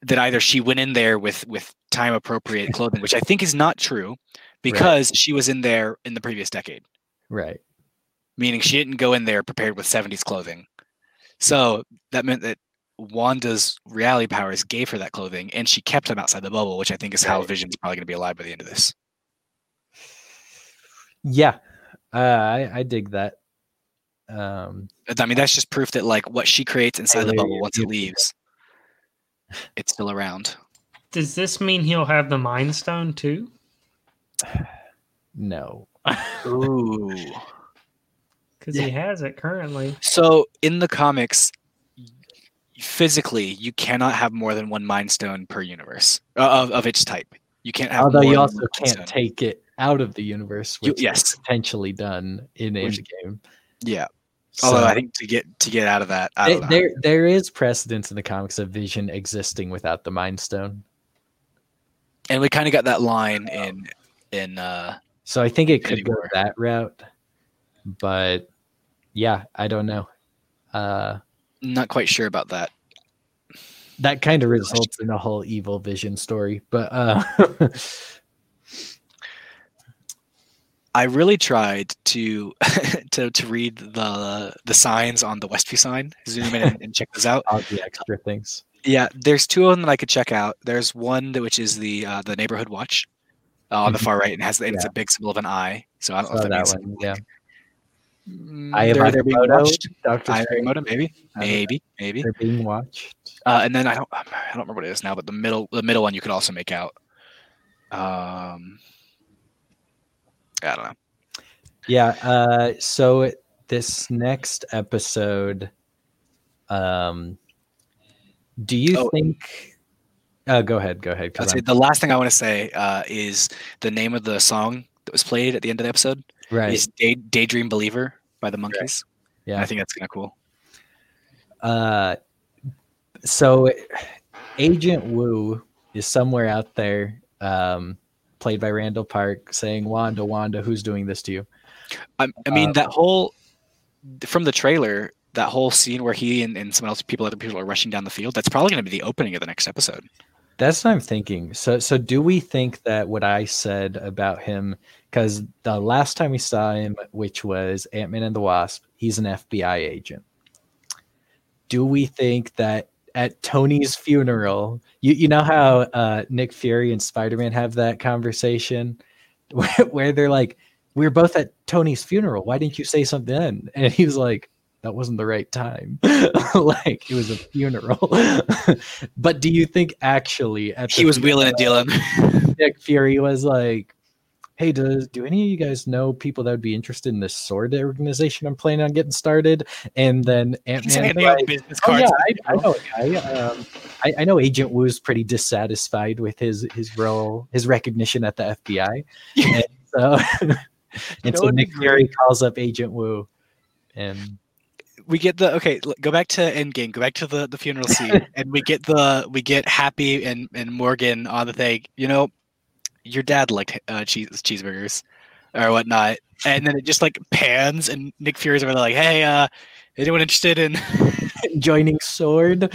that either she went in there with with time appropriate clothing which i think is not true because she was in there in the previous decade right. meaning she didn't go in there prepared with 70s clothing so that meant that wanda's reality powers gave her that clothing and she kept them outside the bubble which i think is how Right. vision's probably going to be alive by the end of this Yeah. Uh, I I dig that. Um, i mean that's just proof that like what she creates inside the bubble once it leaves it's still around Does this mean he'll have the Mind Stone too? no. ooh Because he has it currently. So in the comics, physically, you cannot have more than one Mind Stone per universe uh, of, of its type. You can't have. Although more you than also one can't Stone. take it out of the universe, You- which is yes. potentially done in Which- Endgame. Yeah. Although So- I think to get to get out of that, I There- there there is precedence in the comics of Vision existing without the Mind Stone. and we kind of got that line in in uh So I think it could go that route. But yeah, I don't know. Uh not quite sure about that. that kind of results in a whole evil vision story. But uh I really tried to to to read the the signs on the Westview sign, zoom in and, and check those out. all the extra things. Yeah, there's two of them that I could check out. There's one that which is the uh, the neighborhood watch uh, on the Mhm. far right, and has and it's a big symbol of an eye. So I don't know if that, that means one, yeah. Mm, I am they're, they're being watched. Doctor Agamotto, maybe, I don't know. maybe, maybe. they're being watched. Uh, and then I don't, I don't remember what it is now, but the middle, the middle one you could also make out. Um, I don't know. Yeah. Uh, so this next episode, um, do you Oh. think? Uh, go ahead. Go ahead. Say the last thing I want to say uh, is the name of the song that was played at the end of the episode right. is Day, "Daydream Believer" by the Monkees. Yeah. I think that's kind of cool. Uh, so Agent Wu is somewhere out there, um, played by Randall Park, saying, "Wanda, Wanda, who's doing this to you?" I, I mean, Uh, that whole from the trailer, that whole scene where he and, and some else, people, other people are rushing down the field. That's probably going to be the opening of the next episode. That's what I'm thinking. So, so do we think that what I said about him? Because the last time we saw him, which was Ant Man and the Wasp, he's an FBI agent. Do we think that at Tony's funeral, you you know how uh, Nick Fury and Spider Man have that conversation where, where they're like, "We were both at Tony's funeral. Why didn't you say something then?" And he was like. That wasn't the right time. like it was a funeral. but do you think actually at He was wheeling and dealing. Nick Fury was like, "Hey, does do any of you guys know people that would be interested in this sword organization I'm planning on getting started?" And then Ant Man, out business oh yeah, I, I know a guy. Um, I, I know Agent Wu's pretty dissatisfied with his his role, his recognition at the FBI, and so and so Nick. Fury calls up Agent Wu, and we get the okay go back to endgame go back to the the funeral scene and we get the we get happy and and morgan on the thing you know your dad liked uh cheese cheeseburgers or whatnot, and then it just like pans, and Nick Fury's over there like, "Hey, uh, anyone interested in?" joining Sword.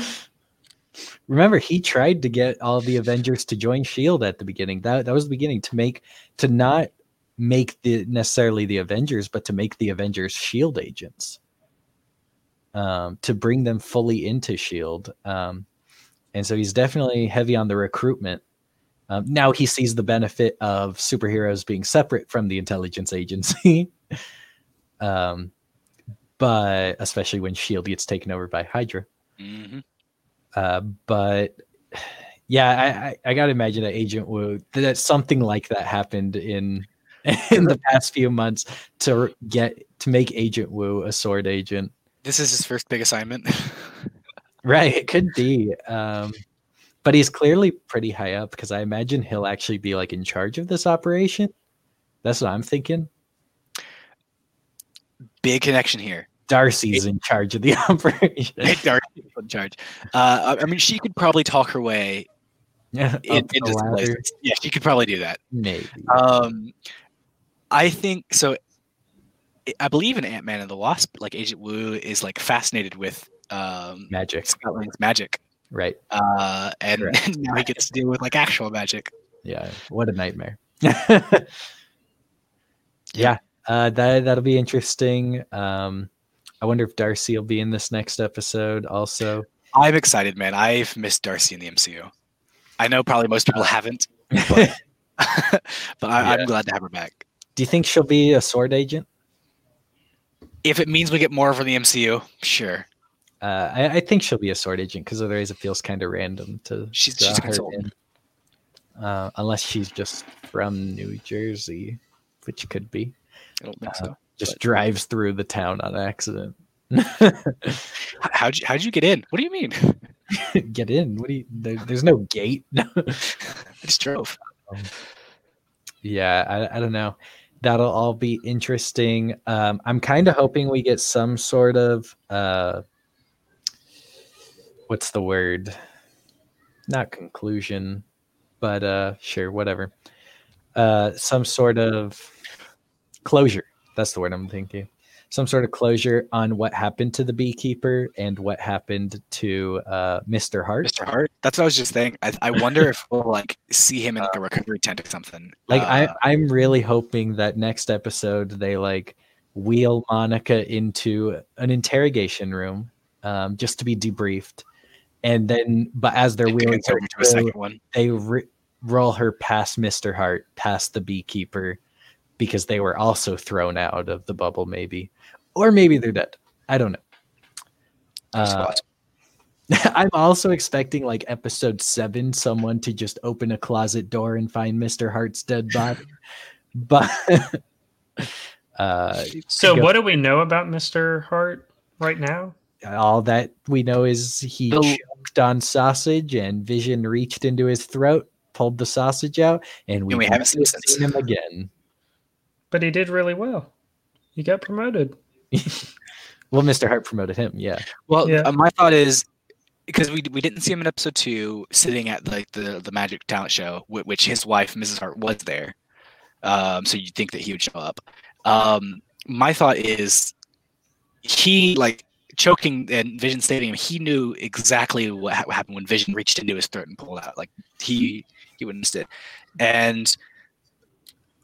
Remember, he tried to get all the Avengers to join Shield at the beginning. That that was the beginning to make to not make the necessarily the Avengers, but to make the Avengers Shield agents. Um, to bring them fully into Shield. Um, and so he's definitely heavy on the recruitment. Um, now he sees the benefit of superheroes being separate from the intelligence agency. um, but especially when Shield gets taken over by Hydra. Mhm. Uh, but yeah, I, I, I gotta imagine that Agent Woo that something like that happened in in the past few months to get to make Agent Woo a sword agent. This is his first big assignment. Right, it could be. Um, but he's clearly pretty high up because I imagine he'll actually be like in charge of this operation. That's what I'm thinking. big connection here. Darcy's in charge of the operation. Darcy's in charge. Uh, I mean, she could probably talk her way Yeah, in, up into some ladder. Yeah, she could probably do that. maybe. Um, I think so. I- I believe in Ant Man and the Wasp. Like Agent Woo is like fascinated with um, Magic, Scott Lang's magic, right? uh, and now he gets to deal with like actual magic. Yeah, what a nightmare. yeah, uh, that that'll be interesting. Um, I wonder if Darcy will be in this next episode. Also, I'm excited, man. I've missed Darcy in the MCU. I know probably most people haven't, but, but I, Yeah. I'm glad to have her back. do you think she'll be a sword agent? If it means we get more from the MCU, sure. Uh, I, I think she'll be a sword agent because otherwise it feels kind of random to She's- draw she's her in. Uh, unless she's just from New Jersey, which could be. I don't think Uh, so. Just drives through the town on accident. How'd you, how'd you get in? What do you mean? Get in. What do you? There, there's no gate. I just drove. yeah, I, I don't know. That'll all be interesting. Um, I'm kind of hoping we get some sort of uh, what's the word? Not conclusion, but uh, sure, whatever. Uh, some sort of closure. That's the word I'm thinking. Some sort of closure on what happened to the beekeeper and what happened to uh, Mr. Hart. Mr. Hart. That's what I was just thinking. I, I wonder if we'll like see him in like a recovery tent or something. Like I, Uh, I'm really hoping that next episode they like wheel Monica into an interrogation room, um, just to be debriefed, and then but as they're it wheeling her over to a second one. they ri roll her past Mister Hart, past the beekeeper, because they were also thrown out of the bubble, maybe, or maybe they're dead. I don't know. Uh, I'm also expecting like episode seven, someone to just open a closet door and find Mr. Hart's dead body. but uh, So, what do we know about Mr. Hart right now? All that we know is he The- choked on sausage and Vision reached into his throat, pulled the sausage out, and we, we haven't seen him him again. But he did really well. He got promoted. Well, Mr. Hart promoted him, yeah. Well, Yeah. uh, my thought is because we we didn't see him in episode two, sitting at like the the magic talent show, whi- which his wife Mrs. Hart was there. Um, so you'd think that he would show up. Um, my thought is he like choking and Vision him. He knew exactly what ha- happened when Vision reached into his throat and pulled out. Like he he witnessed it, and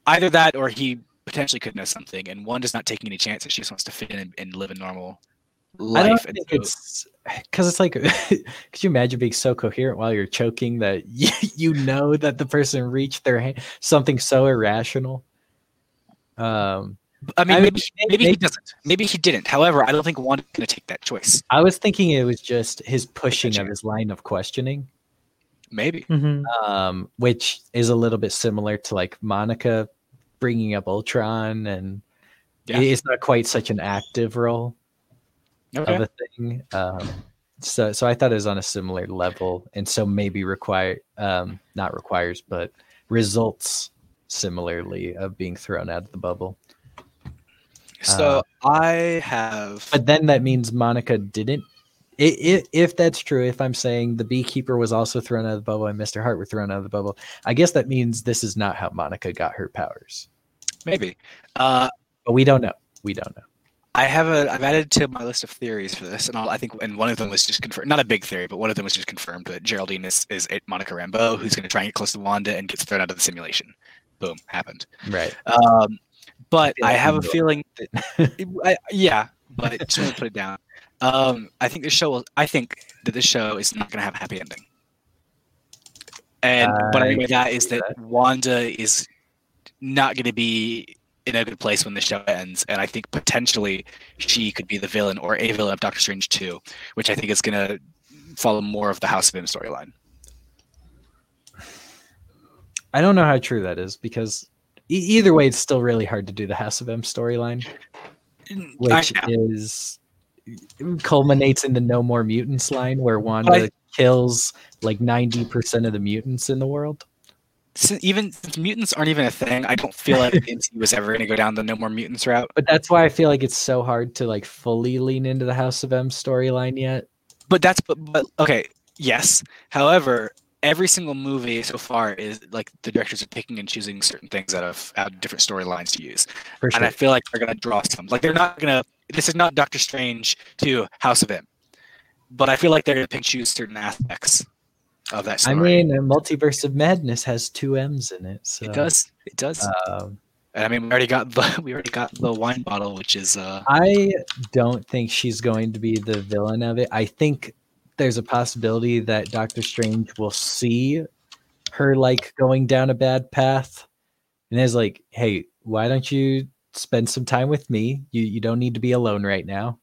either that or he potentially could know something. And one is not taking any chances. She just wants to fit in and, and live a normal life. I don't and so- it's because it's like, could you imagine being so coherent while you're choking that you, you know that the person reached their hand, something so irrational? Um, I mean, I mean, maybe, maybe he doesn't. Maybe he didn't. However, I don't think one is going to take that choice. I was thinking it was just his pushing of his line of questioning, Maybe. Mm-hmm. um, which is a little bit similar to like Monica bringing up Ultron, and Yeah. it's not quite such an active role Okay. of a thing. Um, so, so I thought it was on a similar level, and so maybe require, um, not requires, but results similarly of being thrown out of the bubble. So I have. But then that means Monica didn't. i- i- If that's true, if I'm saying the beekeeper was also thrown out of the bubble and Mr. Hart were thrown out of the bubble, I guess that means this is not how Monica got her powers. maybe. Uh, but we don't know. We don't know. I have a I've added to my list of theories for this, and I'll, I think and one of them was just confirmed. Not a big theory, but one of them was just confirmed that Geraldine is is Monica Rambeau, who's going to try and get close to Wanda and gets thrown out of the simulation. Boom, happened. Right. Um, but I I have a feeling that I, yeah, but just want to put it down. Um, I think this show will. I think that this show is not going to have a happy ending. And what I mean by that is that Wanda is not going to be in a good place when the show ends, and I think potentially she could be the villain or a villain of Doctor Strange 2, which I think is going to follow more of the House of M storyline. I don't know how true that is because e- either way, it's still really hard to do the House of M storyline, mm, which is culminates in the No More Mutants line where Wanda I- kills like ninety percent of the mutants in the world. since even since mutants aren't even a thing, I don't feel like the MCU was ever going to go down the No More Mutants route. But that's why I feel like it's so hard to like fully lean into the House of M storyline yet. But that's but, but okay, yes. However, every single movie so far is like the directors are picking and choosing certain things out of out of different storylines to use, For and. I feel like they're going to draw some. Like they're not going to. This is not Doctor Strange to House of M, but I feel like they're going to pick and choose certain aspects of that I mean, multiverse of madness has two M's in it. So it does. It does. Um, and I mean, we already got the we already got the wine bottle, which is uh I don't think she's going to be the villain of it. I think there's a possibility that Doctor Strange will see her like going down a bad path and is like, "Hey, why don't you spend some time with me? You you don't need to be alone right now.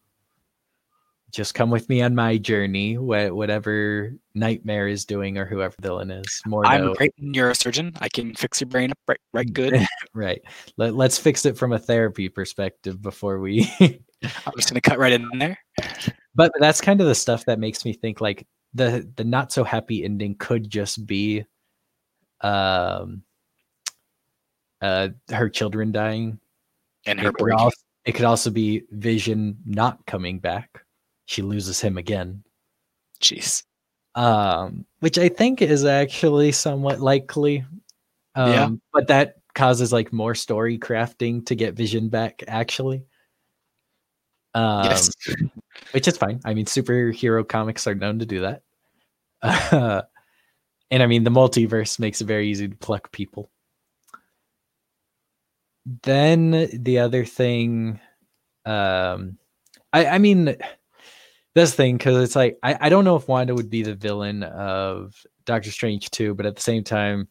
Just come with me on my journey, wh- whatever Nightmare is doing or whoever the villain is. More I'm a great neurosurgeon. I can fix your brain up right, right good. right. Let, let's fix it from a therapy perspective before we I'm just gonna cut right in there. But that's kind of the stuff that makes me think like the the not so happy ending could just be um uh her children dying. And it her could, also, it could also be vision not coming back. She loses him again. Jeez. um which i think is actually somewhat likely. Um Yeah. but that causes like more story crafting to get vision back actually um yes. which is fine. I mean, superhero comics are known to do that. Uh, and I mean, the multiverse makes it very easy to pluck people. Then the other thing, um, I, I mean, this thing because it's like I, I don't know if Wanda would be the villain of Doctor Strange 2, but at the same time,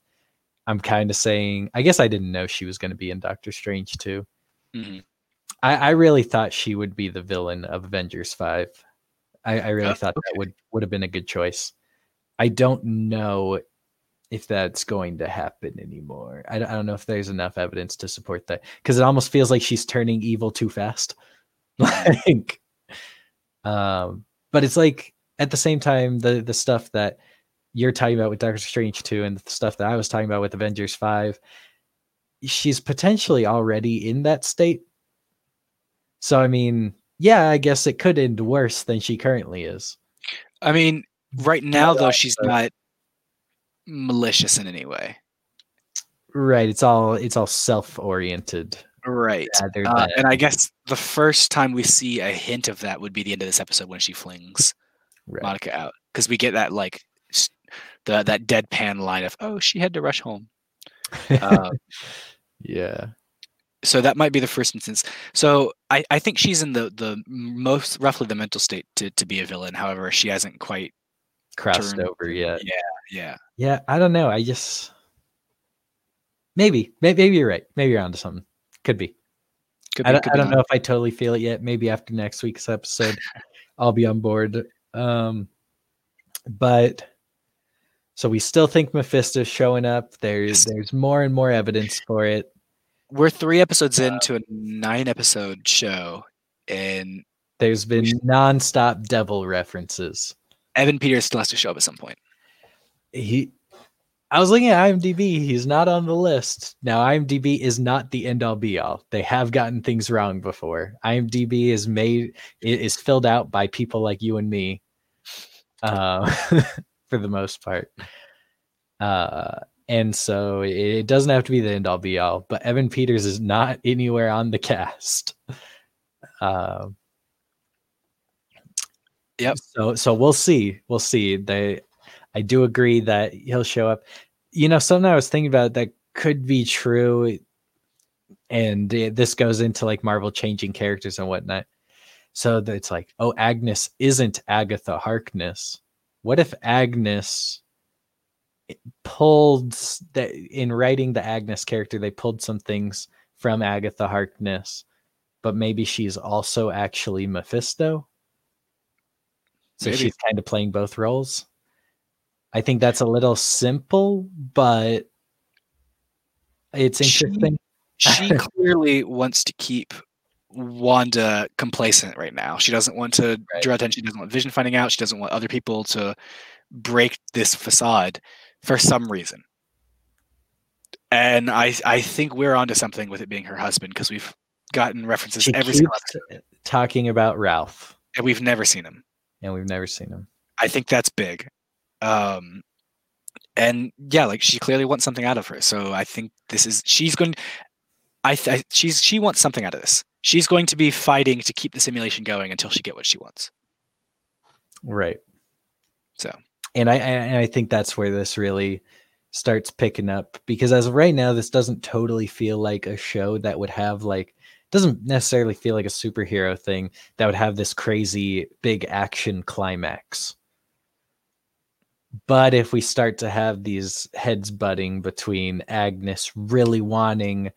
I'm kind of saying I guess I didn't know she was going to be in Doctor Strange 2. Mhm. I, I really thought she would be the villain of Avengers Five. I, I really Oh, thought that would would have been a good choice. I don't know if that's going to happen anymore. I, don't- I don't know if there's enough evidence to support that because it almost feels like she's turning evil too fast. like, um, but it's like at the same time the the stuff that you're talking about with Doctor Strange two and the stuff that I was talking about with Avengers five, she's potentially already in that state. So I mean, yeah, I guess it could end worse than she currently is. I mean, right now though, she's not malicious in any way. Right. It's all it's all self oriented. Right. Uh, and I guess the first time we see a hint of that would be the end of this episode when she flings right. Monica out, because we get that like the that deadpan line of "Oh, she had to rush home." Uh, yeah. So that might be the first instance. So I, I think she's in the the most roughly the mental state to, to be a villain. However, she hasn't quite. Crossed turned- over yet. Yeah. Yeah, yeah. I don't know. I just maybe, may- maybe you're right. Maybe you're onto something. Could be. Could I be, don't, could I be don't not. know if I totally feel it yet. Maybe after next week's episode, I'll be on board. Um, but so we still think Mephisto's showing up. There's Yes. there's more and more evidence for it. We're three episodes into a nine episode show, and There's been nonstop devil references. Evan Peters still has to show up at some point. He, I was looking at IMDb. He's not on the list now. IMDb is not the end all be all. They have gotten things wrong before. IMDb is made is filled out by people like you and me, uh, for the most part. Uh, and so it doesn't have to be the end all be all. But Evan Peters is not anywhere on the cast. Uh, Yep. So so we'll see. We'll see. They I do agree that he'll show up. You know, something I was thinking about that could be true, and it- this goes into like Marvel changing characters and whatnot. So it's like, oh, Agnes isn't Agatha Harkness. What if Agnes pulled that in writing the Agnes character, they pulled some things from Agatha Harkness, but maybe she's also actually Mephisto? So Maybe. she's kind of playing both roles. I think that's a little simple, but it's She- interesting. she clearly wants to keep Wanda complacent right now. She doesn't want to Right. draw attention. She doesn't want Vision finding out. She doesn't want other people to break this facade for some reason. And I I think we're onto something with it being her husband because we've gotten references She every single episode, talking about Ralph, and we've never seen him. and we've never seen him. I think that's big. Um, and yeah, like she clearly wants something out of her. So I think this is she's going. I, th- I she's she wants something out of this. She's going to be fighting to keep the simulation going until she get what she wants. Right. So and I, and I think that's where this really starts picking up because as of right now, this doesn't totally feel like a show that would have like doesn't necessarily feel like a superhero thing that would have this crazy big action climax. But if we start to have these heads butting between Agnes really wanting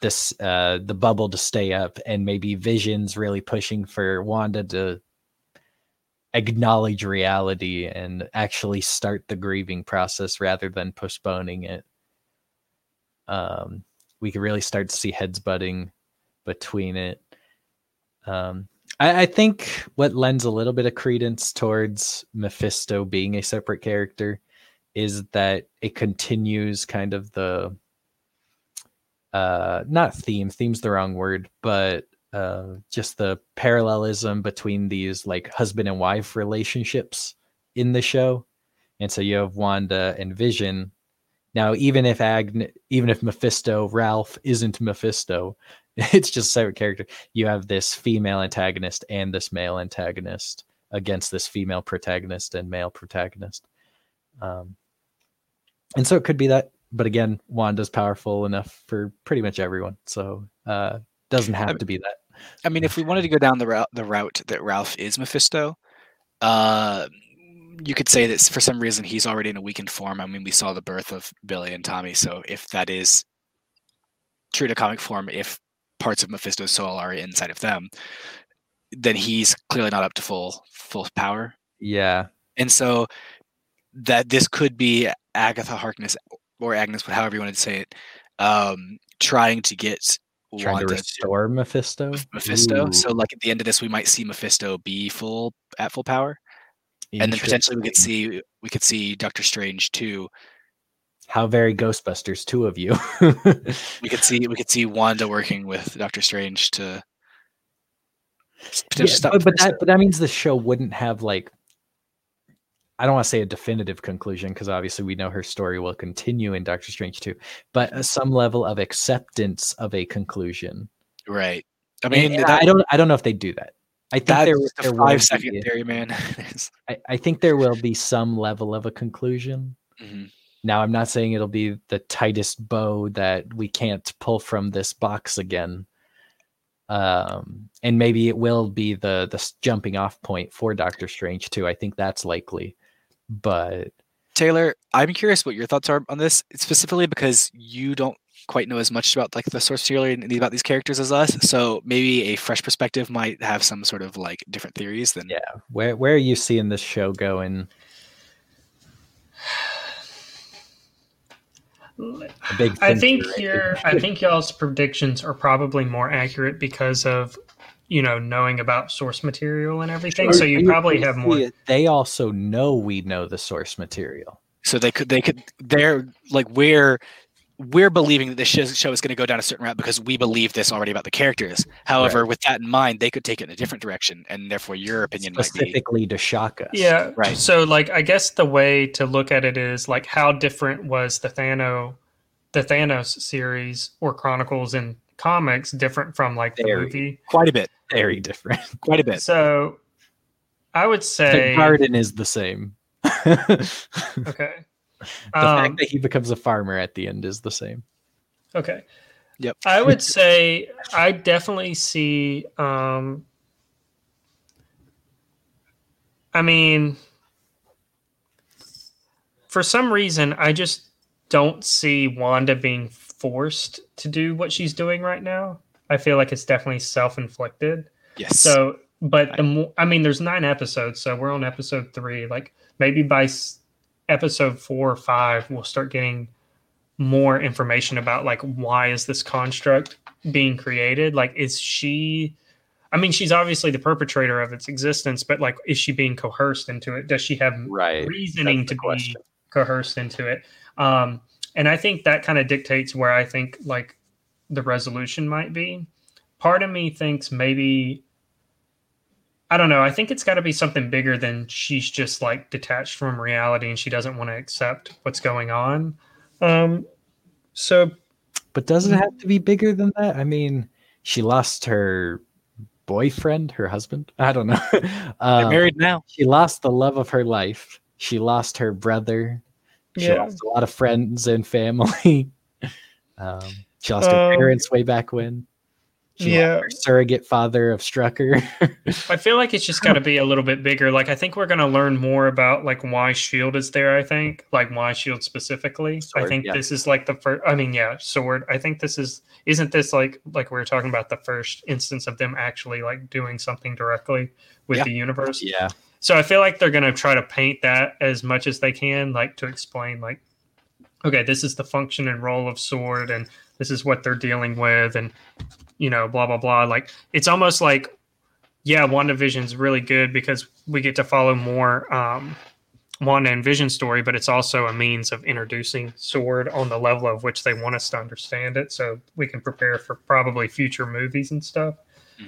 this uh the bubble to stay up and maybe Vision's really pushing for Wanda to acknowledge reality and actually start the grieving process rather than postponing it. Um, we could really start to see heads butting between it. Um, I, I think what lends a little bit of credence towards Mephisto being a separate character is that it continues kind of the uh not theme theme's the wrong word but uh just the parallelism between these like husband and wife relationships in the show. And so you have wanda and vision. Now even if Agn- even if mephisto ralph isn't mephisto it's just a separate character. You have this female antagonist and this male antagonist against this female protagonist and male protagonist. Um and so it could be that but again wanda's powerful enough for pretty much everyone. So uh doesn't have I- to be that I mean, if we wanted to go down the route the route that Ralph is Mephisto, uh, you could say that for some reason he's already in a weakened form. I mean, we saw the birth of Billy and Tommy, so if that is true to comic form, if parts of Mephisto's soul are inside of them, then he's clearly not up to full full power. yeah And so that this could be Agatha Harkness or Agnes, but however you wanted to say it, um, trying to get trying to to restore mephisto Mephisto. Ooh, So like at the end of this, we might see Mephisto be full at full power, and then potentially we could see we could see Doctor Strange too. how very ghostbusters two of you We could see we could see Wanda working with Doctor Strange to Yeah, stop. but, but that but that means the show wouldn't have like I don't want to say a definitive conclusion because obviously we know her story will continue in Doctor Strange 2, but some level of acceptance of a conclusion. right. I mean, that, I don't I don't know if they do that. I think there, there five second be- theory, man. I, I think there will be some level of a conclusion. Mhm. Now I'm not saying it'll be the tightest bow that we can't pull from this box again. Um, and maybe it will be the the jumping off point for Doctor Strange too. I think that's likely. But Taylor, I'm curious what your thoughts are on this, specifically because you don't quite know as much about like the source material and about these characters as us. So maybe a fresh perspective might have some sort of like different theories than Yeah. where where are you seeing this show going? I think right your. I think y'all's predictions are probably more accurate because of you know knowing about source material and everything. So you probably have more. They also know we know the source material. so they could they could they're like we're we're believing that this show, show is going to go down a certain route because we believe this already about the characters. However, with that in mind, they could take it in a different direction, and therefore your opinion might be specifically to shock us. Yeah, Right. So, like, I guess the way to look at it is like, how different was the Thanos, the Thanos series or Chronicles in comics different from like the Very. movie? quite a bit, very different. quite a bit. So, I would say the garden is the same. Okay. The okay. fact Um, that he becomes a farmer at the end is the same. Okay. Yep. I would say I definitely see um I mean for some reason I just don't see Wanda being forced to do what she's doing right now. I feel like it's definitely self-inflicted. Yes. So, but the more, I mean, there's nine episodes, so we're on episode three. Like maybe by s- episode four or five, we'll start getting more information about like why is this construct being created? Like, is she? I mean, she's obviously the perpetrator of its existence, but like, is she being coerced into it? Does she have Right. reasoning to question. be coerced into it? Um, and I think that kind of dictates where I think like the resolution might be. Part of me thinks maybe I don't know. I think it's got to be something bigger than she's just like detached from reality and she doesn't want to accept what's going on. Um, so But does it have to be bigger than that? I mean, she lost her boyfriend, her husband. I don't know. They're Um, married now. she lost the love of her life. She lost her brother. She Yeah. lost a lot of friends and family. um, she lost her Um, parents way back when. She Yeah. her surrogate father of Strucker. I feel like it's just got to be a little bit bigger. Like I think we're going to learn more about like why Shield is there. I think like why Shield specifically. I think yeah. this is like the first. I mean, yeah, Sword. I think this is isn't this like like we were talking about the first instance of them actually like doing something directly with Yeah. the universe. yeah. So I feel like they're going to try to paint that as much as they can, like to explain, like, okay, this is the function and role of Sword, and this is what they're dealing with, and you know, blah blah blah. Like it's almost like, yeah, WandaVision's really good because we get to follow more um, Wanda and Vision story, but it's also a means of introducing Sword on the level of which they want us to understand it, so we can prepare for probably future movies and stuff.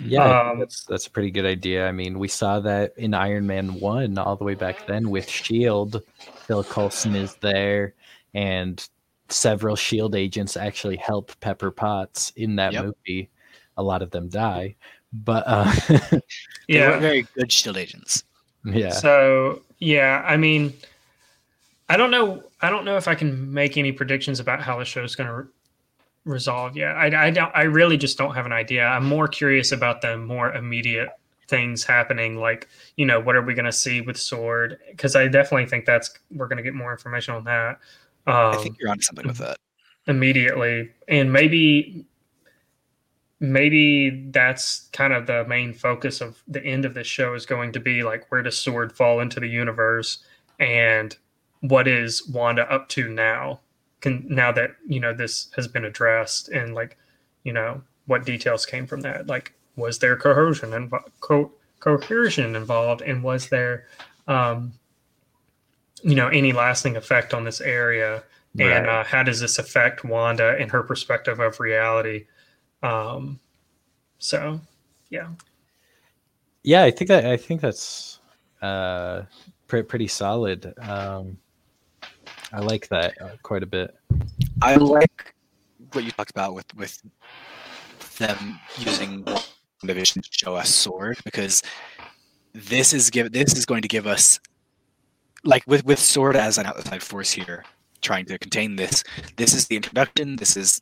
Yeah, Um, that's that's a pretty good idea. I mean, we saw that in Iron Man one all the way back then with Shield. Phil Coulson is there, and several Shield agents actually help Pepper Potts in that Yep. movie. A lot of them die, but uh, They Yeah, very good shield agents. yeah, So yeah, I mean, I don't know. I don't know if I can make any predictions about how the show's going to re- resolve yet. I, I don't. I really just don't have an idea. I'm more curious about the more immediate things happening. Like, you know, what are we going to see with Sword? Because I definitely think that's we're going to get more information on that. Um, I think you're onto something with that. immediately and maybe maybe that's kind of the main focus of the end of this show is going to be like where does sword fall into the universe and what is wanda up to now can now that you know this has been addressed and like you know what details came from that like was there coercion and co- coercion involved and was there um you know any lasting effect on this area and uh, how does this affect Wanda and her perspective of reality? Um, so, yeah, yeah. I think that I think that's uh, pre- pretty solid. Um, I like that uh, quite a bit. I like what you talked about with with them using division to show us sword because this is give this is going to give us like with with sword as an outside force here trying to contain this this is the introduction this is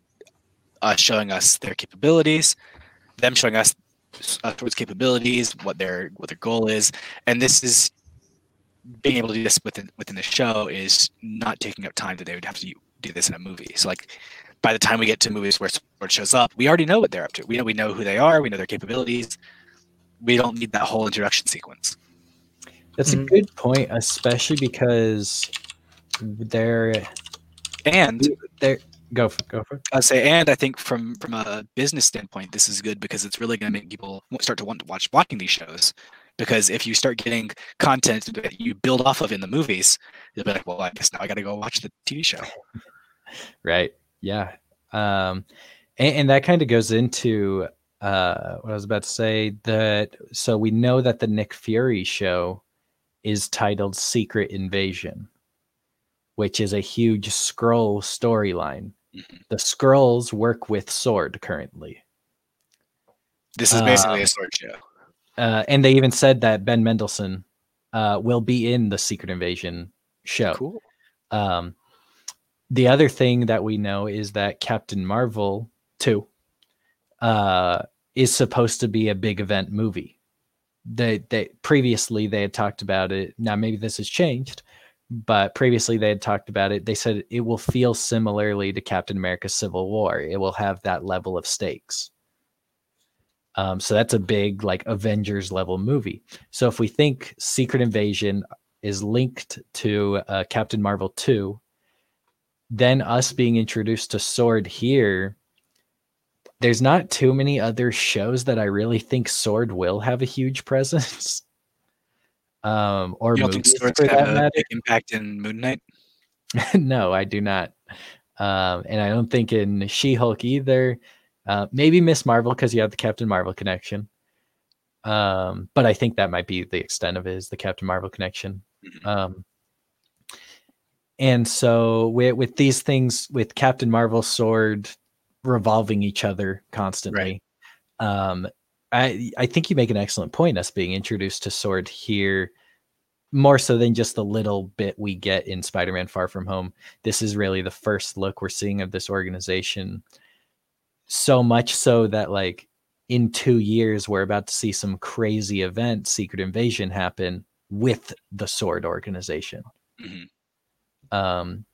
uh, showing us their capabilities them showing us uh, sword's capabilities what their what their goal is and this is being able to do this within within the show is not taking up time that they would have to do this in a movie so like by the time we get to movies where Sword shows up, we already know what they're up to. We know we know who they are. We know their capabilities. We don't need that whole introduction sequence. That's Mhm. a good point, especially because they're And they're go for go for it. I say, and I think from from a business standpoint, this is good because it's really going to make people start to want to watch watching these shows. Because if you start getting content that you build off of in the movies, you'll be like, well, I guess now I got to go watch the TV show. Right. Yeah. Um, and, and that kind of goes into uh, what I was about to say. That so we know that the Nick Fury show is titled Secret Invasion, which is a huge Skrull storyline. Mhm. The Skrulls work with Sword currently. This is basically Um, a sword show. Uh, and they even said that Ben Mendelsohn uh, will be in the Secret Invasion show. Cool. Um, the other thing that we know is that Captain Marvel 2 uh, is supposed to be a big event movie. They, they previously they had talked about it. Now maybe this has changed, but previously they had talked about it. They said it will feel similarly to Captain America: Civil War. It will have that level of stakes. Um, so that's a big like Avengers level movie. So if we think Secret Invasion is linked to uh, Captain Marvel 2, then us being introduced to Sword here, there's not too many other shows that I really think Sword will have a huge presence. Um, or You don't think swords for have that a matter. big impact in Moon Knight? no, I do not. Um, and I don't think in She Hulk either. Uh, maybe Miss Marvel because you have the Captain Marvel connection. Um, but I think that might be the extent of it is the Captain Marvel connection. Mhm. Um, and so with, with these things, with Captain Marvel sword revolving each other constantly, right. um, I I think you make an excellent point. Us being introduced to sword here, more so than just the little bit we get in Spider-Man: Far From Home. This is really the first look we're seeing of this organization. So much so that like in two years we're about to see some crazy event, Secret Invasion, happen with the Sword organization. Mhm. um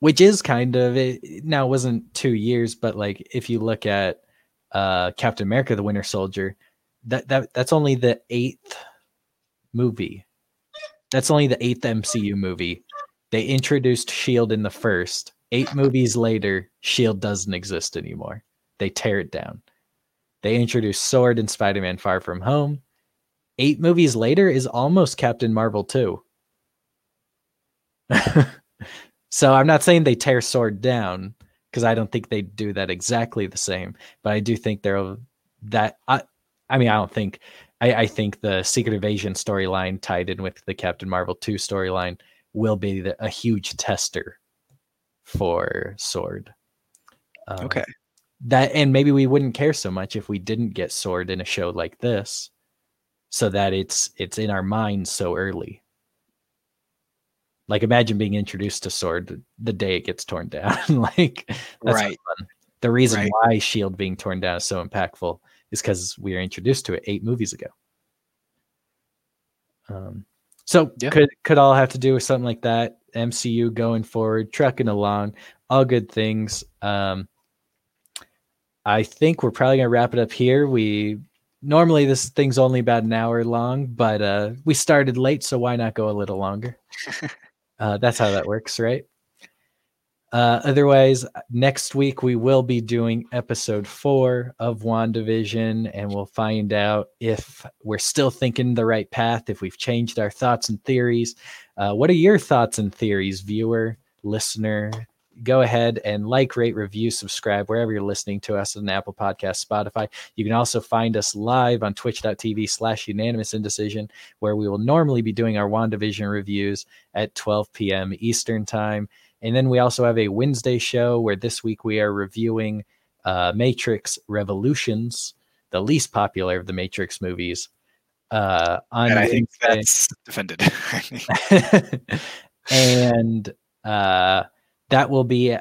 which is kind of it now it wasn't two years but like if you look at uh captain america the winter soldier that that that's only the eighth movie. That's only the eighth mcu movie. They introduced shield in the first. Eight movies later shield doesn't exist anymore they tear it down they introduce sword in spider-man far from home eight movies later is almost captain marvel 2 so I'm not saying they tear Sword down because I don't think they do that exactly the same, but I do think they're that. I, I mean, I don't think. I, I think the Secret Invasion storyline tied in with the Captain Marvel two storyline will be the, a huge tester for Sword. Um, Okay. That and maybe we wouldn't care so much if we didn't get Sword in a show like this, so that it's it's in our minds so early. Like imagine being introduced to Sword the day it gets torn down. like that's Right. The reason Right. why Shield being torn down is so impactful is because we were introduced to it eight movies ago. Um, so Yeah. could could all have to do with something like that. MCU going forward, trucking along, all good things. Um, I think we're probably gonna wrap it up here. We normally this thing's only about an hour long, but uh, we started late, so why not go a little longer? uh, that's how that works, right? Uh, otherwise, next week we will be doing episode four of WandaVision, and we'll find out if we're still thinking the right path, if we've changed our thoughts and theories. Uh, what are your thoughts and theories, viewer, listener? Go ahead and like, rate, review, subscribe wherever you're listening to us on Apple Podcast, Spotify. You can also find us live on twitch.tv slash unanimous indecision, where we will normally be doing our WandaVision reviews at 12 p.m. Eastern time. And then we also have a Wednesday show where this week we are reviewing uh, Matrix Revolutions, the least popular of the Matrix movies. Uh, on And I think Wednesday. that's defended. and uh, that will be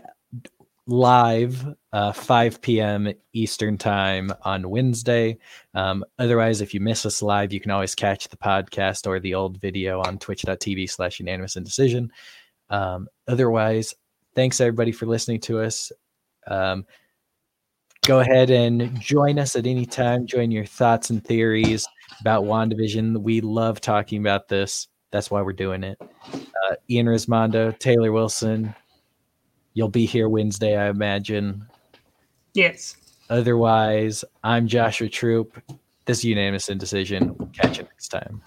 live uh, 5 p.m. Eastern time on Wednesday. Um, otherwise, if you miss us live, you can always catch the podcast or the old video on twitch.tv slash unanimous indecision. Um, otherwise, thanks everybody for listening to us. Um, go ahead and join us at any time. Join your thoughts and theories about WandaVision. We love talking about this. That's why we're doing it. Uh, Ian Rismondo, Taylor Wilson. You'll be here Wednesday, I imagine. Yes. Otherwise, I'm Joshua Troop. This is Unanimous Indecision. We'll catch you next time.